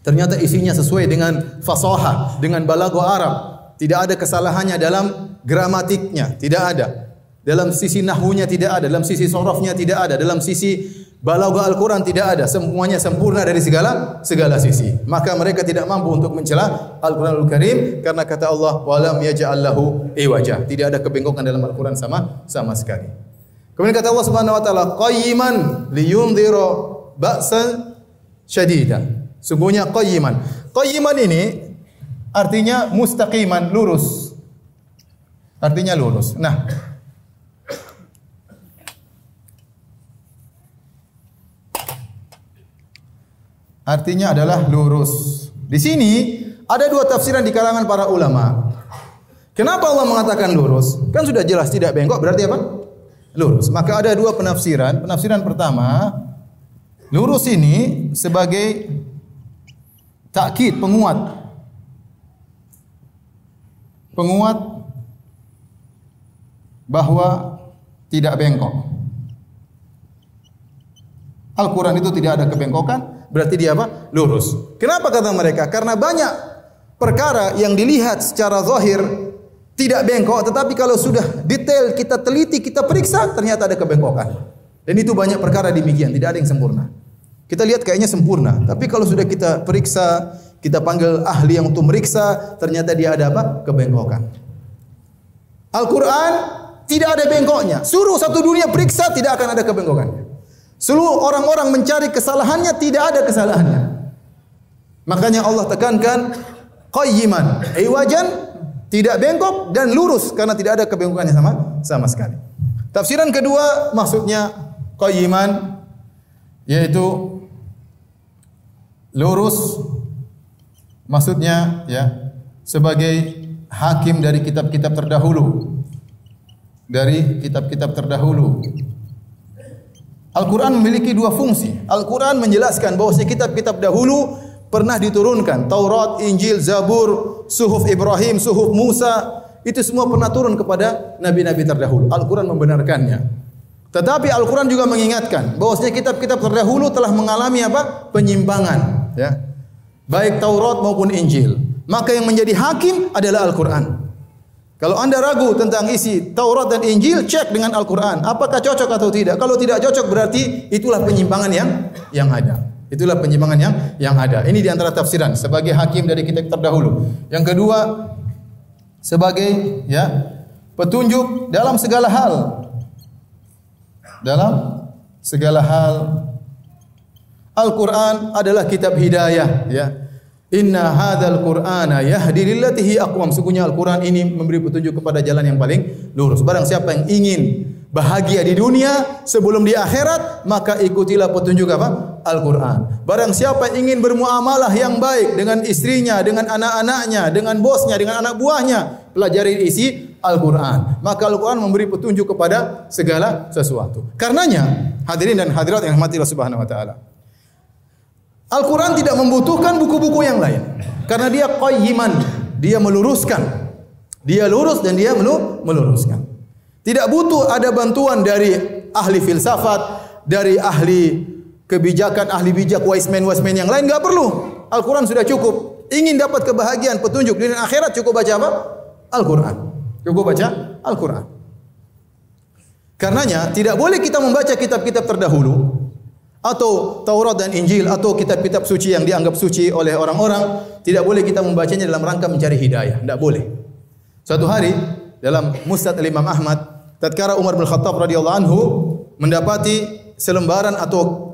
ternyata isinya sesuai dengan fasahah, dengan balago Arab. Tidak ada kesalahannya dalam gramatiknya, tidak ada. Dalam sisi nahwunya tidak ada, dalam sisi sorofnya tidak ada, dalam sisi Balaga Al-Quran tidak ada, semuanya sempurna dari segala segala sisi. Maka mereka tidak mampu untuk mencela Al-Quran Al-Karim karena kata Allah, "Walam yaj'al lahu iwaja." Tidak ada kebengkokan dalam Al-Quran sama sama sekali. Kemudian kata Allah Subhanahu wa taala, "Qayyiman liyundhira ba'san syadida." Sungguhnya qayyiman. Qayyiman ini artinya mustaqiman, lurus. Artinya lurus. Nah, artinya adalah lurus. Di sini ada dua tafsiran di kalangan para ulama. Kenapa Allah mengatakan lurus? Kan sudah jelas tidak bengkok berarti apa? Lurus. Maka ada dua penafsiran. Penafsiran pertama, lurus ini sebagai takkid, penguat. Penguat bahwa tidak bengkok. Al-Quran itu tidak ada kebengkokan, berarti dia apa? Lurus. Kenapa kata mereka? Karena banyak perkara yang dilihat secara zahir tidak bengkok, tetapi kalau sudah detail kita teliti, kita periksa, ternyata ada kebengkokan. Dan itu banyak perkara demikian, tidak ada yang sempurna. Kita lihat kayaknya sempurna, tapi kalau sudah kita periksa, kita panggil ahli yang untuk meriksa, ternyata dia ada apa? Kebengkokan. Al-Quran tidak ada bengkoknya. Suruh satu dunia periksa, tidak akan ada kebengkokannya. Seluruh orang-orang mencari kesalahannya tidak ada kesalahannya. Makanya Allah tekankan qayyiman, iwajan tidak bengkok dan lurus karena tidak ada kebengkokannya sama sama sekali. Tafsiran kedua maksudnya qayyiman yaitu lurus maksudnya ya sebagai hakim dari kitab-kitab terdahulu dari kitab-kitab terdahulu Al-Quran memiliki dua fungsi. Al-Quran menjelaskan bahawa kitab-kitab dahulu pernah diturunkan. Taurat, Injil, Zabur, Suhuf Ibrahim, Suhuf Musa. Itu semua pernah turun kepada Nabi-Nabi terdahulu. Al-Quran membenarkannya. Tetapi Al-Quran juga mengingatkan bahawa kitab-kitab terdahulu telah mengalami apa? Penyimpangan. Ya. Baik Taurat maupun Injil. Maka yang menjadi hakim adalah Al-Quran. Kalau anda ragu tentang isi Taurat dan Injil, cek dengan Al-Quran. Apakah cocok atau tidak? Kalau tidak cocok berarti itulah penyimpangan yang yang ada. Itulah penyimpangan yang yang ada. Ini di antara tafsiran sebagai hakim dari kitab terdahulu. Yang kedua sebagai ya petunjuk dalam segala hal. Dalam segala hal Al-Quran adalah kitab hidayah ya. Inna hadzal Qur'ana yahdi lillati hi aqwam. Sungguhnya Al-Qur'an ini memberi petunjuk kepada jalan yang paling lurus. Barang siapa yang ingin bahagia di dunia sebelum di akhirat, maka ikutilah petunjuk apa? Al-Qur'an. Barang siapa yang ingin bermuamalah yang baik dengan istrinya, dengan anak-anaknya, dengan bosnya, dengan anak buahnya, pelajari isi Al-Qur'an. Maka Al-Qur'an memberi petunjuk kepada segala sesuatu. Karenanya, hadirin dan hadirat yang rahmati Allah Subhanahu wa taala. Al-Quran tidak membutuhkan buku-buku yang lain. Karena dia qayyiman. Dia meluruskan. Dia lurus dan dia meluruskan. Tidak butuh ada bantuan dari ahli filsafat, dari ahli kebijakan, ahli bijak, wise man, wise man yang lain. Tidak perlu. Al-Quran sudah cukup. Ingin dapat kebahagiaan, petunjuk di akhirat, cukup baca apa? Al-Quran. Cukup baca Al-Quran. Karenanya, tidak boleh kita membaca kitab-kitab terdahulu atau Taurat dan Injil atau kitab-kitab suci yang dianggap suci oleh orang-orang tidak boleh kita membacanya dalam rangka mencari hidayah. Tidak boleh. Suatu hari dalam Musnad Imam Ahmad tatkala Umar bin Khattab radhiyallahu anhu mendapati selembaran atau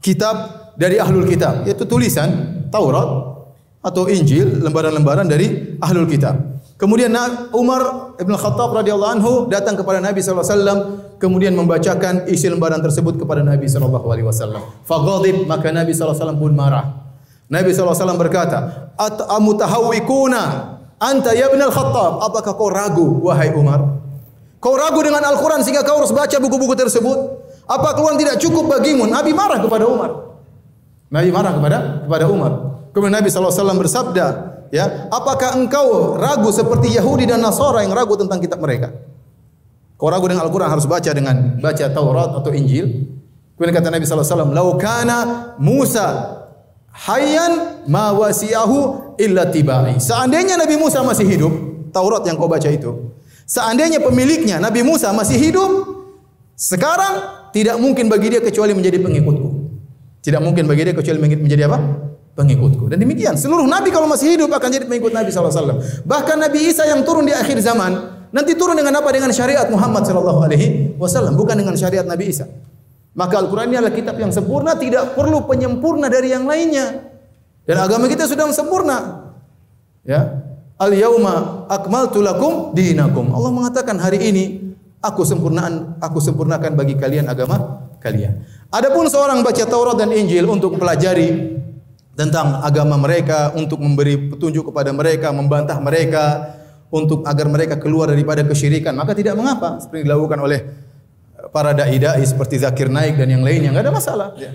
kitab dari ahlul kitab yaitu tulisan Taurat atau Injil lembaran-lembaran dari ahlul kitab. Kemudian Umar Ibn Khattab radhiyallahu anhu datang kepada Nabi sallallahu alaihi wasallam kemudian membacakan isi lembaran tersebut kepada Nabi sallallahu alaihi wasallam. Faghadib maka Nabi sallallahu alaihi wasallam pun marah. Nabi sallallahu alaihi wasallam berkata, "At amutahawikuna anta ya Ibn Khattab? Apakah kau ragu wahai Umar? Kau ragu dengan Al-Qur'an sehingga kau harus baca buku-buku tersebut? Apa Al-Qur'an tidak cukup bagimu?" Nabi marah kepada Umar. Nabi marah kepada kepada Umar. Kemudian Nabi SAW bersabda, ya, apakah engkau ragu seperti Yahudi dan Nasara yang ragu tentang kitab mereka? Kau ragu dengan Al-Quran harus baca dengan baca Taurat atau Injil. Kemudian kata Nabi SAW, Lau kana Musa hayyan ma wasiyahu illa tibai. Seandainya Nabi Musa masih hidup, Taurat yang kau baca itu. Seandainya pemiliknya Nabi Musa masih hidup, sekarang tidak mungkin bagi dia kecuali menjadi pengikutku. Tidak mungkin bagi dia kecuali menjadi apa? pengikutku. Dan demikian seluruh nabi kalau masih hidup akan jadi pengikut Nabi SAW. Bahkan Nabi Isa yang turun di akhir zaman nanti turun dengan apa? Dengan syariat Muhammad sallallahu alaihi wasallam, bukan dengan syariat Nabi Isa. Maka Al-Qur'an ini adalah kitab yang sempurna, tidak perlu penyempurna dari yang lainnya. Dan agama kita sudah sempurna. Ya. Al yauma akmaltu lakum dinakum. Allah mengatakan hari ini aku sempurnaan aku sempurnakan bagi kalian agama kalian. Adapun seorang baca Taurat dan Injil untuk pelajari tentang agama mereka untuk memberi petunjuk kepada mereka membantah mereka untuk agar mereka keluar daripada kesyirikan maka tidak mengapa. Seperti dilakukan oleh para dai dai seperti Zakir Naik dan yang lainnya enggak ada masalah. Ya.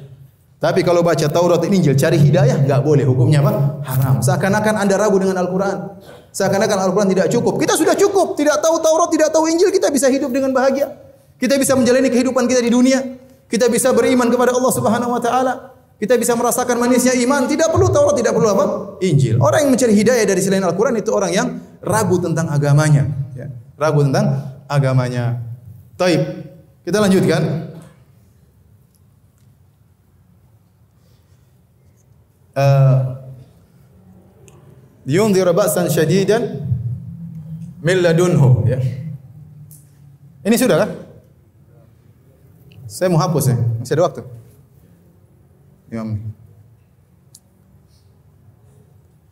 tapi kalau baca Taurat dan Injil cari hidayah enggak boleh. Hukumnya apa? Haram. Seakan-akan anda ragu dengan Al-Qur'an. Seakan-akan Al-Qur'an tidak cukup. Kita sudah cukup. Tidak tahu Taurat tidak tahu Injil kita bisa hidup dengan bahagia. Kita bisa menjalani kehidupan kita di dunia. Kita bisa beriman kepada Allah Subhanahu wa taala kita bisa merasakan manisnya iman, tidak perlu Taurat, tidak perlu apa? Injil. Orang yang mencari hidayah dari selain Al-Quran itu orang yang ragu tentang agamanya. Ya. Ragu tentang agamanya. Taib. Kita lanjutkan. Uh, Yunzir ba'san syadidan min ladunhu ya. Ini sudah kan? Saya mau hapus ya. Masih ada waktu. Imam.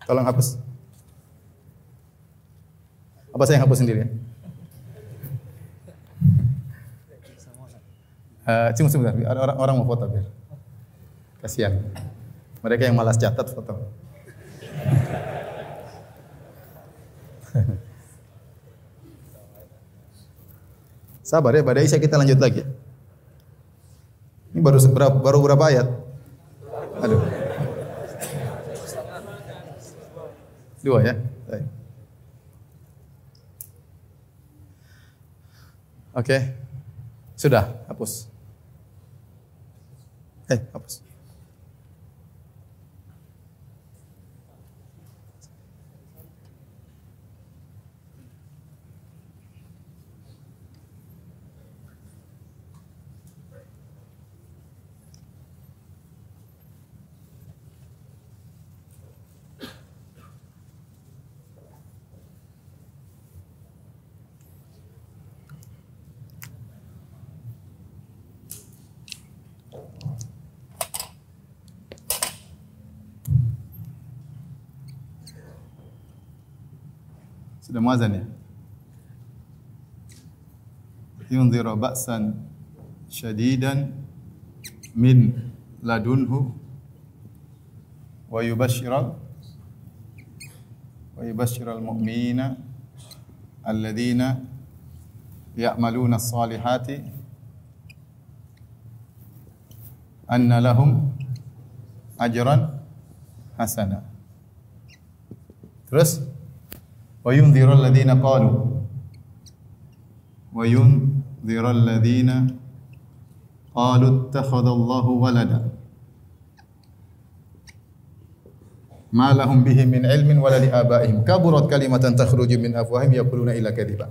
Tolong hapus. Apa saya yang hapus sendiri? Uh, cuma sebentar, orang, orang mau foto biar. Kasihan. Mereka yang malas catat foto. Sabar ya, pada Isya kita lanjut lagi. Ini baru seberapa, baru berapa ayat? Aduh. Dua ya. Oke. Okay. Sudah, hapus. Eh, hapus. Sudah muazan ya? Yunziru ba'san syadidan min ladunhu wa yubashshiral wa yubashshiral mu'minina alladhina ya'maluna as-salihati anna lahum ajran hasana. Terus wa yunziru alladhina qalu wa yunziru alladhina qalu ittakhadha Allahu walada ma lahum bihi min ilmin wala li abaihim kaburat kalimatan takhruju min afwahihim yaquluna illa kadhiba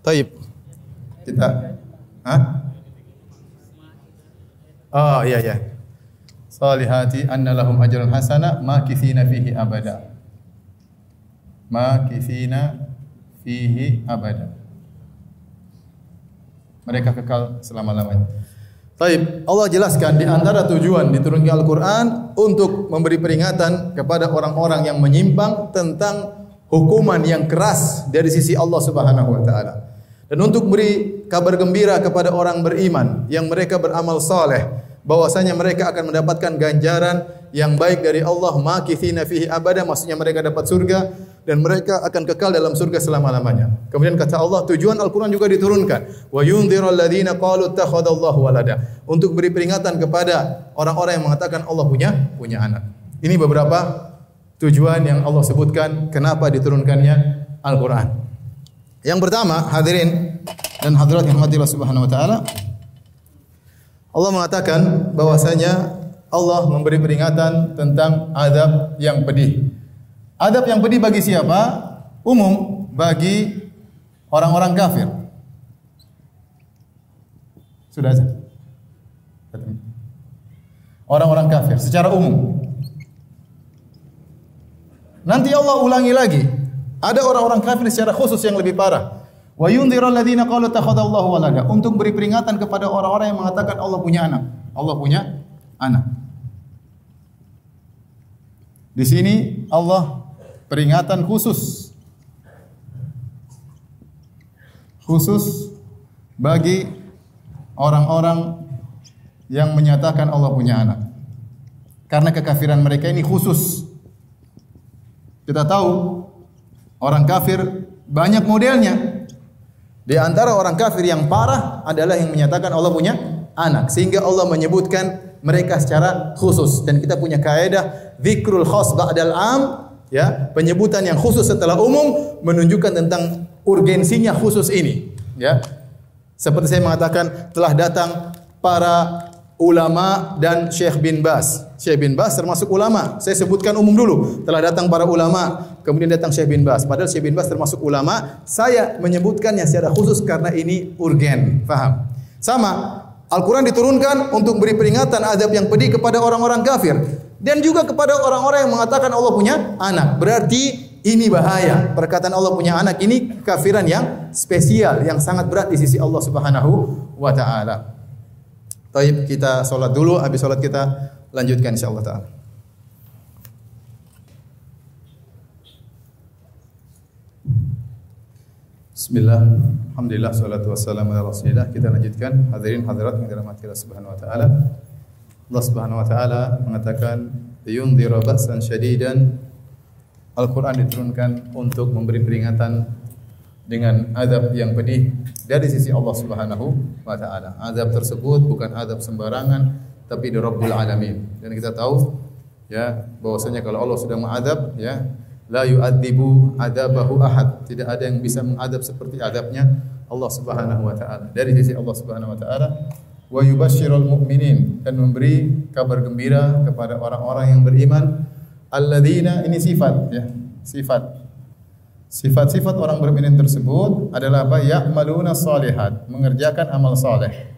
Taib kita ha Oh iya iya salihati anna lahum ajran hasana ma kithina fihi abada makithina fihi abada. Mereka kekal selama-lamanya. Taib, Allah jelaskan di antara tujuan diturunkan Al-Quran untuk memberi peringatan kepada orang-orang yang menyimpang tentang hukuman yang keras dari sisi Allah Subhanahu wa taala. Dan untuk beri kabar gembira kepada orang beriman yang mereka beramal saleh bahwasanya mereka akan mendapatkan ganjaran yang baik dari Allah makithina fihi abada maksudnya mereka dapat surga dan mereka akan kekal dalam surga selama-lamanya. Kemudian kata Allah, tujuan Al-Quran juga diturunkan. Wa yundhirul ladzina qalu takhadallahu walada. Untuk beri peringatan kepada orang-orang yang mengatakan Allah punya punya anak. Ini beberapa tujuan yang Allah sebutkan kenapa diturunkannya Al-Qur'an. Yang pertama, hadirin dan hadirat yang Allah Subhanahu wa taala Allah mengatakan bahwasanya Allah memberi peringatan tentang adab yang pedih. Adab yang pedih bagi siapa? Umum bagi orang-orang kafir. Sudah. Orang-orang kafir secara umum. Nanti Allah ulangi lagi. Ada orang-orang kafir secara khusus yang lebih parah. Wa yundhirul ladzina qalu takhadallahu walada. Untuk beri peringatan kepada orang-orang yang mengatakan Allah punya anak. Allah punya anak. Di sini Allah peringatan khusus khusus bagi orang-orang yang menyatakan Allah punya anak. Karena kekafiran mereka ini khusus. Kita tahu orang kafir banyak modelnya. Di antara orang kafir yang parah adalah yang menyatakan Allah punya anak. Sehingga Allah menyebutkan mereka secara khusus. Dan kita punya kaedah zikrul khas ba'dal am. Ya, penyebutan yang khusus setelah umum menunjukkan tentang urgensinya khusus ini. Ya, seperti saya mengatakan telah datang para ulama dan Syekh bin Bas. Syekh bin Bas termasuk ulama. Saya sebutkan umum dulu. Telah datang para ulama, kemudian datang Syekh bin Bas. Padahal Syekh bin Bas termasuk ulama. Saya menyebutkannya secara khusus karena ini urgen. Faham? Sama. Al-Quran diturunkan untuk beri peringatan adab yang pedih kepada orang-orang kafir. Dan juga kepada orang-orang yang mengatakan Allah punya anak. Berarti ini bahaya. Perkataan Allah punya anak ini kafiran yang spesial. Yang sangat berat di sisi Allah subhanahu wa ta'ala. Taib kita solat dulu, habis solat kita lanjutkan insyaallah taala. Bismillah, Alhamdulillah, salatu wassalamu ala rasulillah Kita lanjutkan, hadirin hadirat yang dirahmati Allah subhanahu wa ta'ala Allah subhanahu wa ta'ala mengatakan Yundhira ba'san syadidan Al-Quran diturunkan untuk memberi peringatan dengan azab yang pedih dari sisi Allah Subhanahu wa taala. Azab tersebut bukan azab sembarangan tapi dari Rabbul Alamin. Dan kita tahu ya bahwasanya kalau Allah sudah mengazab ya la yu'adzibu adabahu ahad. Tidak ada yang bisa mengadab seperti adabnya Allah Subhanahu wa taala. Dari sisi Allah Subhanahu wa taala wa yubasyirul mu'minin dan memberi kabar gembira kepada orang-orang yang beriman alladzina ini sifat ya sifat Sifat-sifat orang beriman tersebut adalah apa? Ya'maluna salihat, mengerjakan amal saleh.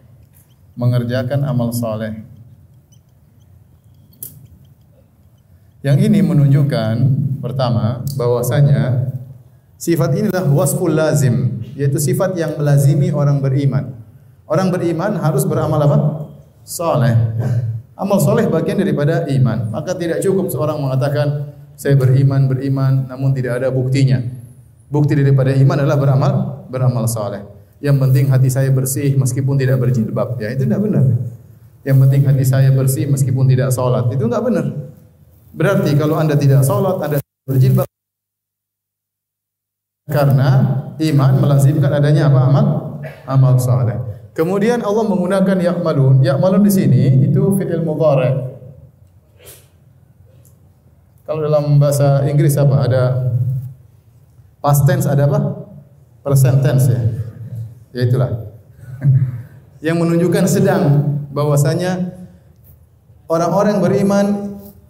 Mengerjakan amal saleh. Yang ini menunjukkan pertama bahwasanya sifat inilah wasful lazim, yaitu sifat yang melazimi orang beriman. Orang beriman harus beramal apa? Saleh. Amal saleh bagian daripada iman. Maka tidak cukup seorang mengatakan saya beriman beriman namun tidak ada buktinya. Bukti daripada iman adalah beramal beramal saleh. Yang penting hati saya bersih meskipun tidak berjilbab. Ya itu tidak benar. Yang penting hati saya bersih meskipun tidak salat. Itu tidak benar. Berarti kalau anda tidak salat, anda berjilbab karena iman melazimkan adanya apa amal amal saleh. Kemudian Allah menggunakan ya'malun. Ya'malun di sini itu fi'il mudhari'. Kalau dalam bahasa Inggris apa? Ada Past tense ada apa? Present tense ya. Ya itulah. Yang menunjukkan sedang bahwasanya orang-orang beriman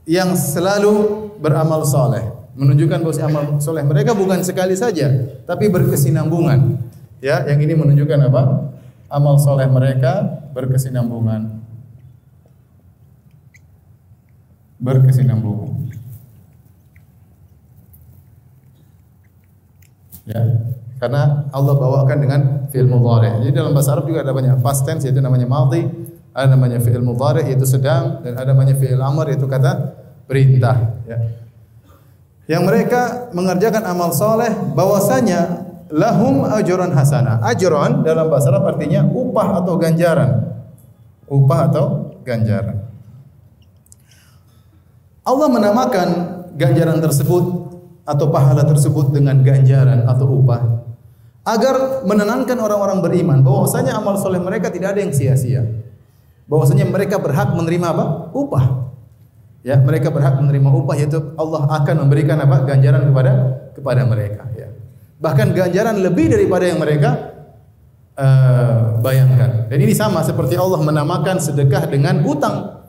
yang selalu beramal soleh menunjukkan bahwa amal soleh mereka bukan sekali saja tapi berkesinambungan. Ya yang ini menunjukkan apa? Amal soleh mereka berkesinambungan. Berkesinambungan. Ya karena Allah bawakan dengan fi'il mudhari. Jadi dalam bahasa Arab juga ada banyak past tense yaitu namanya madhi, ada namanya fi'il mudhari yaitu sedang dan ada namanya fi'il amr yaitu kata perintah. Ya. Yang mereka mengerjakan amal soleh bahwasanya lahum ajran hasanah. Ajran dalam bahasa Arab artinya upah atau ganjaran. Upah atau ganjaran. Allah menamakan ganjaran tersebut atau pahala tersebut dengan ganjaran atau upah agar menenangkan orang-orang beriman bahwasanya amal soleh mereka tidak ada yang sia-sia bahwasanya mereka berhak menerima apa upah Ya, mereka berhak menerima upah yaitu Allah akan memberikan apa? ganjaran kepada kepada mereka, ya. Bahkan ganjaran lebih daripada yang mereka uh, bayangkan. Dan ini sama seperti Allah menamakan sedekah dengan hutang.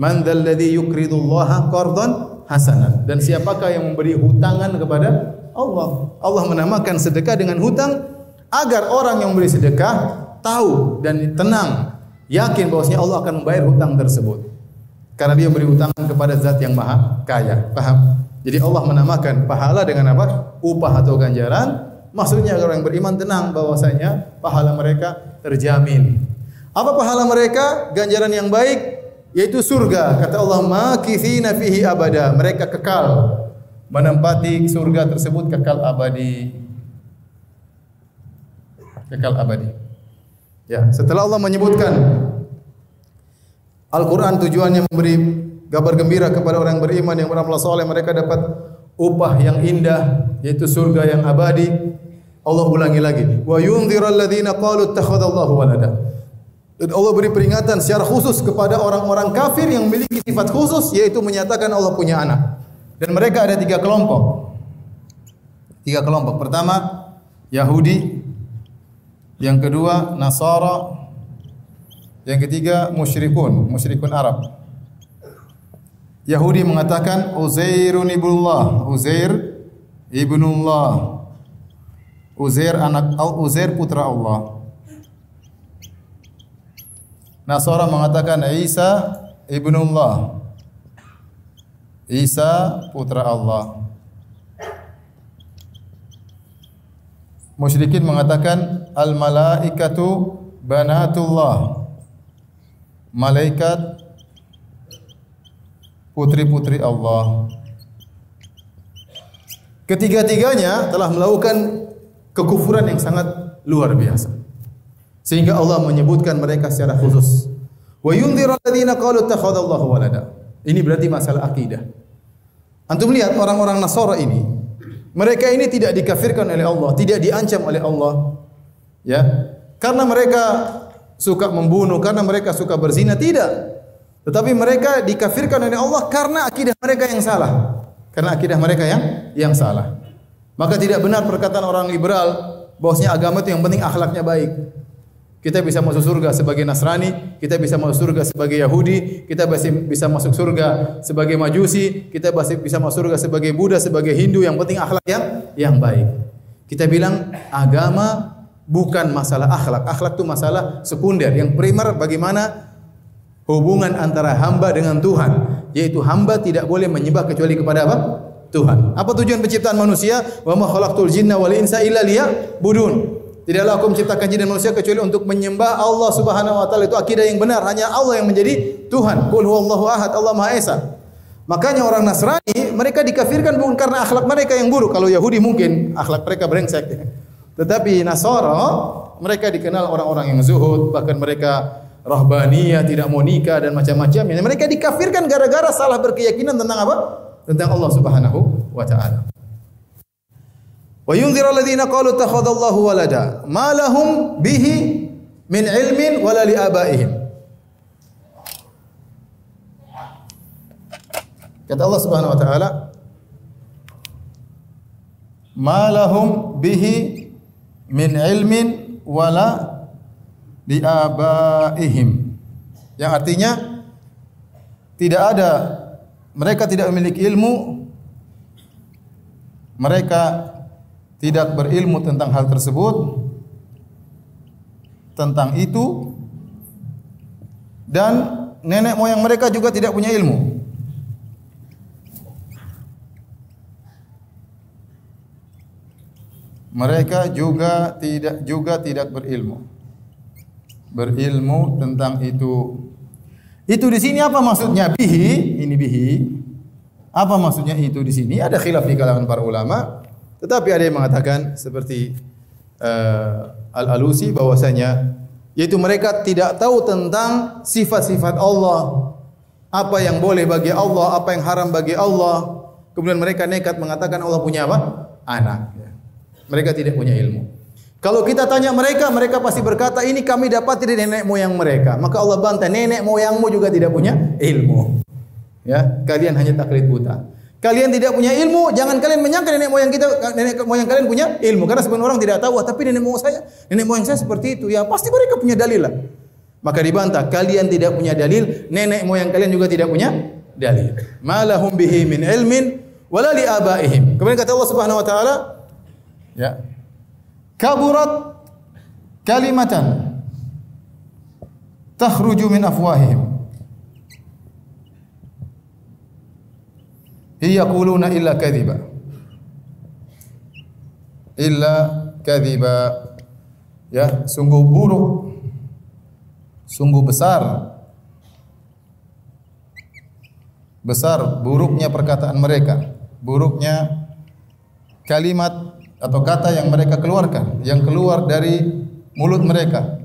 Man dzalladzi yuqridullaha qardan hasanan. Dan siapakah yang memberi hutangan kepada Allah? Allah menamakan sedekah dengan hutang agar orang yang memberi sedekah tahu dan tenang, yakin bahwasanya Allah akan membayar hutang tersebut. Karena dia beri hutang kepada zat yang maha kaya. Paham? Jadi Allah menamakan pahala dengan apa? Upah atau ganjaran. Maksudnya orang beriman tenang bahwasanya pahala mereka terjamin. Apa pahala mereka? Ganjaran yang baik yaitu surga. Kata Allah, "Makithina fihi abada." Mereka kekal menempati surga tersebut kekal abadi. Kekal abadi. Ya, setelah Allah menyebutkan Al-Quran tujuannya memberi kabar gembira kepada orang yang beriman yang beramal soleh mereka dapat upah yang indah yaitu surga yang abadi. Allah ulangi lagi. Wa yunziral ladzina qalu ittakhadallahu walada. Dan Allah beri peringatan secara khusus kepada orang-orang kafir yang memiliki sifat khusus yaitu menyatakan Allah punya anak. Dan mereka ada tiga kelompok. Tiga kelompok. Pertama Yahudi, yang kedua Nasara, yang ketiga musyrikun, musyrikun Arab. Yahudi mengatakan Uzairun ibnullah, Uzair ibnullah. Uzair anak Al Uzair putra Allah. Nasara mengatakan Isa ibnullah. Isa putra Allah. Musyrikin mengatakan al malaikatu banatullah malaikat putri-putri Allah. Ketiga-tiganya telah melakukan kekufuran yang sangat luar biasa. Sehingga Allah menyebutkan mereka secara khusus. Wa yundhiru alladziina qalu ittakhadallahu walada. Ini berarti masalah akidah. Antum lihat orang-orang Nasara ini, mereka ini tidak dikafirkan oleh Allah, tidak diancam oleh Allah. Ya. Karena mereka suka membunuh karena mereka suka berzina? Tidak. Tetapi mereka dikafirkan oleh Allah karena akidah mereka yang salah. Karena akidah mereka yang yang salah. Maka tidak benar perkataan orang liberal bahwasanya agama itu yang penting akhlaknya baik. Kita bisa masuk surga sebagai Nasrani, kita bisa masuk surga sebagai Yahudi, kita bisa masuk surga sebagai Majusi, kita bisa masuk surga sebagai Buddha, sebagai Hindu, yang penting akhlak yang yang baik. Kita bilang agama bukan masalah akhlak. Akhlak itu masalah sekunder. Yang primer bagaimana hubungan antara hamba dengan Tuhan. Yaitu hamba tidak boleh menyembah kecuali kepada apa? Tuhan. Apa tujuan penciptaan manusia? Wa ma khalaqtul jinna wal insa illa liya'budun. Tidaklah aku menciptakan jin dan manusia kecuali untuk menyembah Allah Subhanahu wa taala. Itu akidah yang benar. Hanya Allah yang menjadi Tuhan. Qul huwallahu ahad, Allah Maha Esa. Makanya orang Nasrani mereka dikafirkan bukan karena akhlak mereka yang buruk. Kalau Yahudi mungkin akhlak mereka brengsek. Tetapi Nasara mereka dikenal orang-orang yang zuhud, bahkan mereka rahbaniyah, tidak mau nikah dan macam-macam. Yang mereka dikafirkan gara-gara salah berkeyakinan tentang apa? Tentang Allah Subhanahu wa taala. Wa yunzir alladziina qalu takhadallahu walada ma lahum bihi min ilmin wala li abaihim. Kata Allah Subhanahu wa taala ma lahum bihi min ilmin wala di abaihim. Yang artinya tidak ada mereka tidak memiliki ilmu mereka tidak berilmu tentang hal tersebut. Tentang itu dan nenek moyang mereka juga tidak punya ilmu mereka juga tidak juga tidak berilmu. Berilmu tentang itu. Itu di sini apa maksudnya bihi? Ini bihi. Apa maksudnya itu di sini? Ada khilaf di kalangan para ulama. Tetapi ada yang mengatakan seperti uh, Al-Alusi bahwasanya yaitu mereka tidak tahu tentang sifat-sifat Allah. Apa yang boleh bagi Allah, apa yang haram bagi Allah. Kemudian mereka nekat mengatakan Allah punya apa? Anak. Mereka tidak punya ilmu. Kalau kita tanya mereka, mereka pasti berkata, ini kami dapat dari nenek moyang mereka. Maka Allah bantah, nenek moyangmu juga tidak punya ilmu. Ya, kalian hanya taklid buta. Kalian tidak punya ilmu, jangan kalian menyangka nenek moyang kita, nenek moyang kalian punya ilmu. Karena sebagian orang tidak tahu, tapi nenek moyang saya, nenek moyang saya seperti itu. Ya pasti mereka punya dalil lah. Maka dibantah, kalian tidak punya dalil, nenek moyang kalian juga tidak punya dalil. Malahum bihi min ilmin, wala li abaihim. Kemudian kata Allah Subhanahu Wa Taala, ya, kaburat kalimatan takhruju min afwahihim. Yaquluna illa kadhiba. Illa kadhiba. Ya sungguh buruk. Sungguh besar. Besar buruknya perkataan mereka. Buruknya kalimat atau kata yang mereka keluarkan yang keluar dari mulut mereka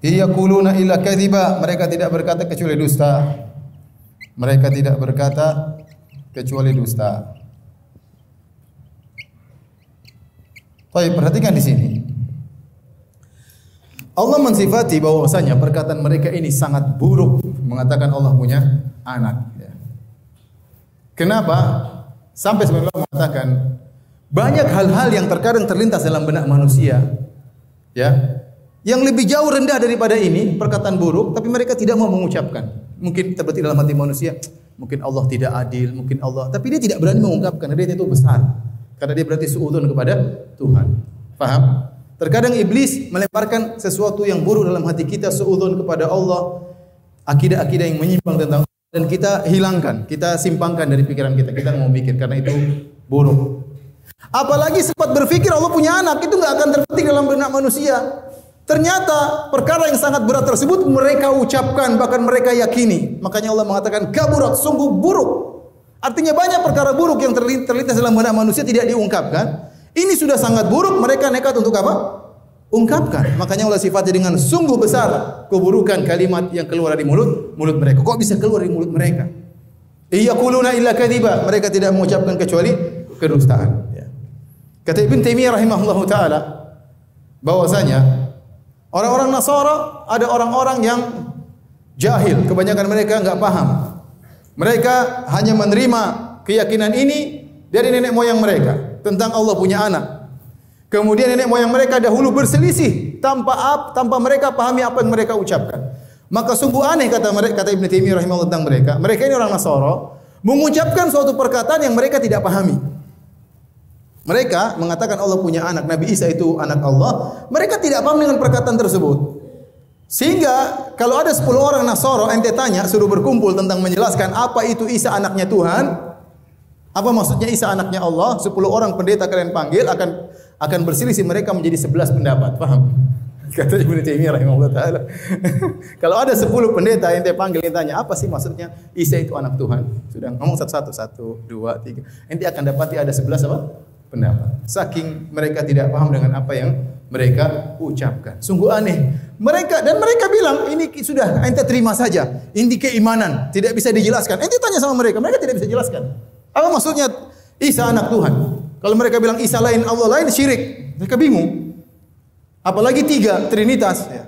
Ia kuluna illa kadhiba. Mereka tidak berkata kecuali dusta. Mereka tidak berkata kecuali dusta. Baik, perhatikan di sini. Allah mensifati bahwasanya perkataan mereka ini sangat buruk mengatakan Allah punya anak. Kenapa? Sampai sebenarnya mengatakan banyak hal-hal yang terkadang terlintas dalam benak manusia. Ya, yang lebih jauh rendah daripada ini perkataan buruk tapi mereka tidak mau mengucapkan mungkin terbetik dalam hati manusia mungkin Allah tidak adil mungkin Allah tapi dia tidak berani mengungkapkan dia itu besar karena dia berarti suudzon kepada Tuhan faham terkadang iblis melemparkan sesuatu yang buruk dalam hati kita suudzon kepada Allah akidah-akidah yang menyimpang tentang dan kita hilangkan kita simpangkan dari pikiran kita kita mau mikir karena itu buruk apalagi sempat berpikir Allah punya anak itu enggak akan terbetik dalam benak manusia Ternyata perkara yang sangat berat tersebut mereka ucapkan bahkan mereka yakini. Makanya Allah mengatakan kaburat sungguh buruk. Artinya banyak perkara buruk yang terlintas dalam benak manusia tidak diungkapkan. Ini sudah sangat buruk mereka nekat untuk apa? Ungkapkan. Makanya Allah sifatnya dengan sungguh besar keburukan kalimat yang keluar dari mulut mulut mereka. Kok bisa keluar dari mulut mereka? Iya kuluna illa kadiba. Mereka tidak mengucapkan kecuali kedustaan. Ya. Kata Ibn Taimiyah rahimahullah taala bahwasanya Orang-orang Nasara ada orang-orang yang jahil, kebanyakan mereka enggak paham. Mereka hanya menerima keyakinan ini dari nenek moyang mereka tentang Allah punya anak. Kemudian nenek moyang mereka dahulu berselisih tanpa ap, tanpa mereka pahami apa yang mereka ucapkan. Maka sungguh aneh kata mereka kata Ibn Taimiyah rahimahullah tentang mereka. Mereka ini orang Nasara mengucapkan suatu perkataan yang mereka tidak pahami. Mereka mengatakan Allah punya anak, Nabi Isa itu anak Allah. Mereka tidak paham dengan perkataan tersebut. Sehingga kalau ada 10 orang Nasoro ente tanya suruh berkumpul tentang menjelaskan apa itu Isa anaknya Tuhan, apa maksudnya Isa anaknya Allah? 10 orang pendeta kalian panggil akan akan berselisih mereka menjadi 11 pendapat. Paham? Kata Ibnu Taimiyah rahimahullah taala. kalau ada 10 pendeta yang ente panggil ente tanya apa sih maksudnya Isa itu anak Tuhan? Sudah ngomong satu-satu, satu, dua, tiga. Ente akan dapati ada 11 apa? pendapat. Saking mereka tidak paham dengan apa yang mereka ucapkan. Sungguh aneh. Mereka dan mereka bilang ini sudah ente terima saja. Ini keimanan, tidak bisa dijelaskan. Ente tanya sama mereka, mereka tidak bisa jelaskan. Apa maksudnya Isa anak Tuhan? Kalau mereka bilang Isa lain Allah lain syirik, mereka bingung. Apalagi tiga Trinitas, ya.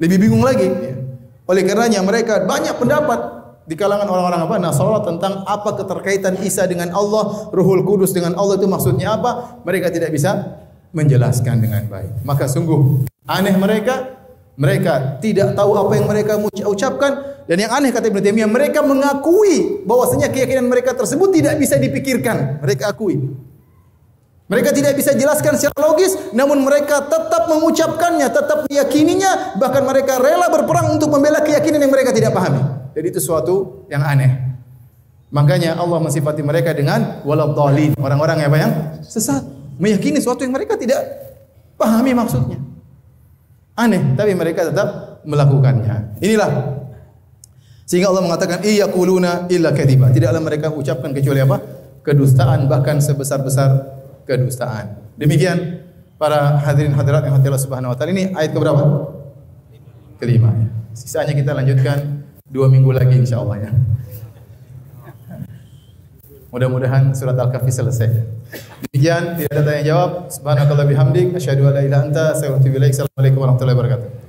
lebih bingung lagi. Ya. Oleh karenanya mereka banyak pendapat di kalangan orang-orang apa Nasara tentang apa keterkaitan Isa dengan Allah, Ruhul Kudus dengan Allah itu maksudnya apa? Mereka tidak bisa menjelaskan dengan baik. Maka sungguh aneh mereka, mereka tidak tahu apa yang mereka ucapkan dan yang aneh kata Ibn Taimiyah mereka mengakui bahwasanya keyakinan mereka tersebut tidak bisa dipikirkan. Mereka akui. Mereka tidak bisa jelaskan secara logis, namun mereka tetap mengucapkannya, tetap meyakininya, bahkan mereka rela berperang untuk membela keyakinan yang mereka tidak pahami. Jadi itu suatu yang aneh. Makanya Allah mensifati mereka dengan waladhdallin, orang-orang yang apa yang sesat, meyakini sesuatu yang mereka tidak pahami maksudnya. Aneh, tapi mereka tetap melakukannya. Inilah sehingga Allah mengatakan iya kuluna illa kadiba. Tidaklah mereka ucapkan kecuali apa? kedustaan bahkan sebesar-besar kedustaan. Demikian para hadirin hadirat yang hati Allah Subhanahu wa taala ini ayat ke berapa? Kelima. Sisanya kita lanjutkan dua minggu lagi insya Allah ya. Mudah-mudahan surat Al-Kahfi selesai. Demikian tidak ada tanya jawab. Subhanakallah bihamdik. Asyhadu an la ilaha anta astaghfiruka wa atubu ilaik. Assalamualaikum warahmatullahi wabarakatuh.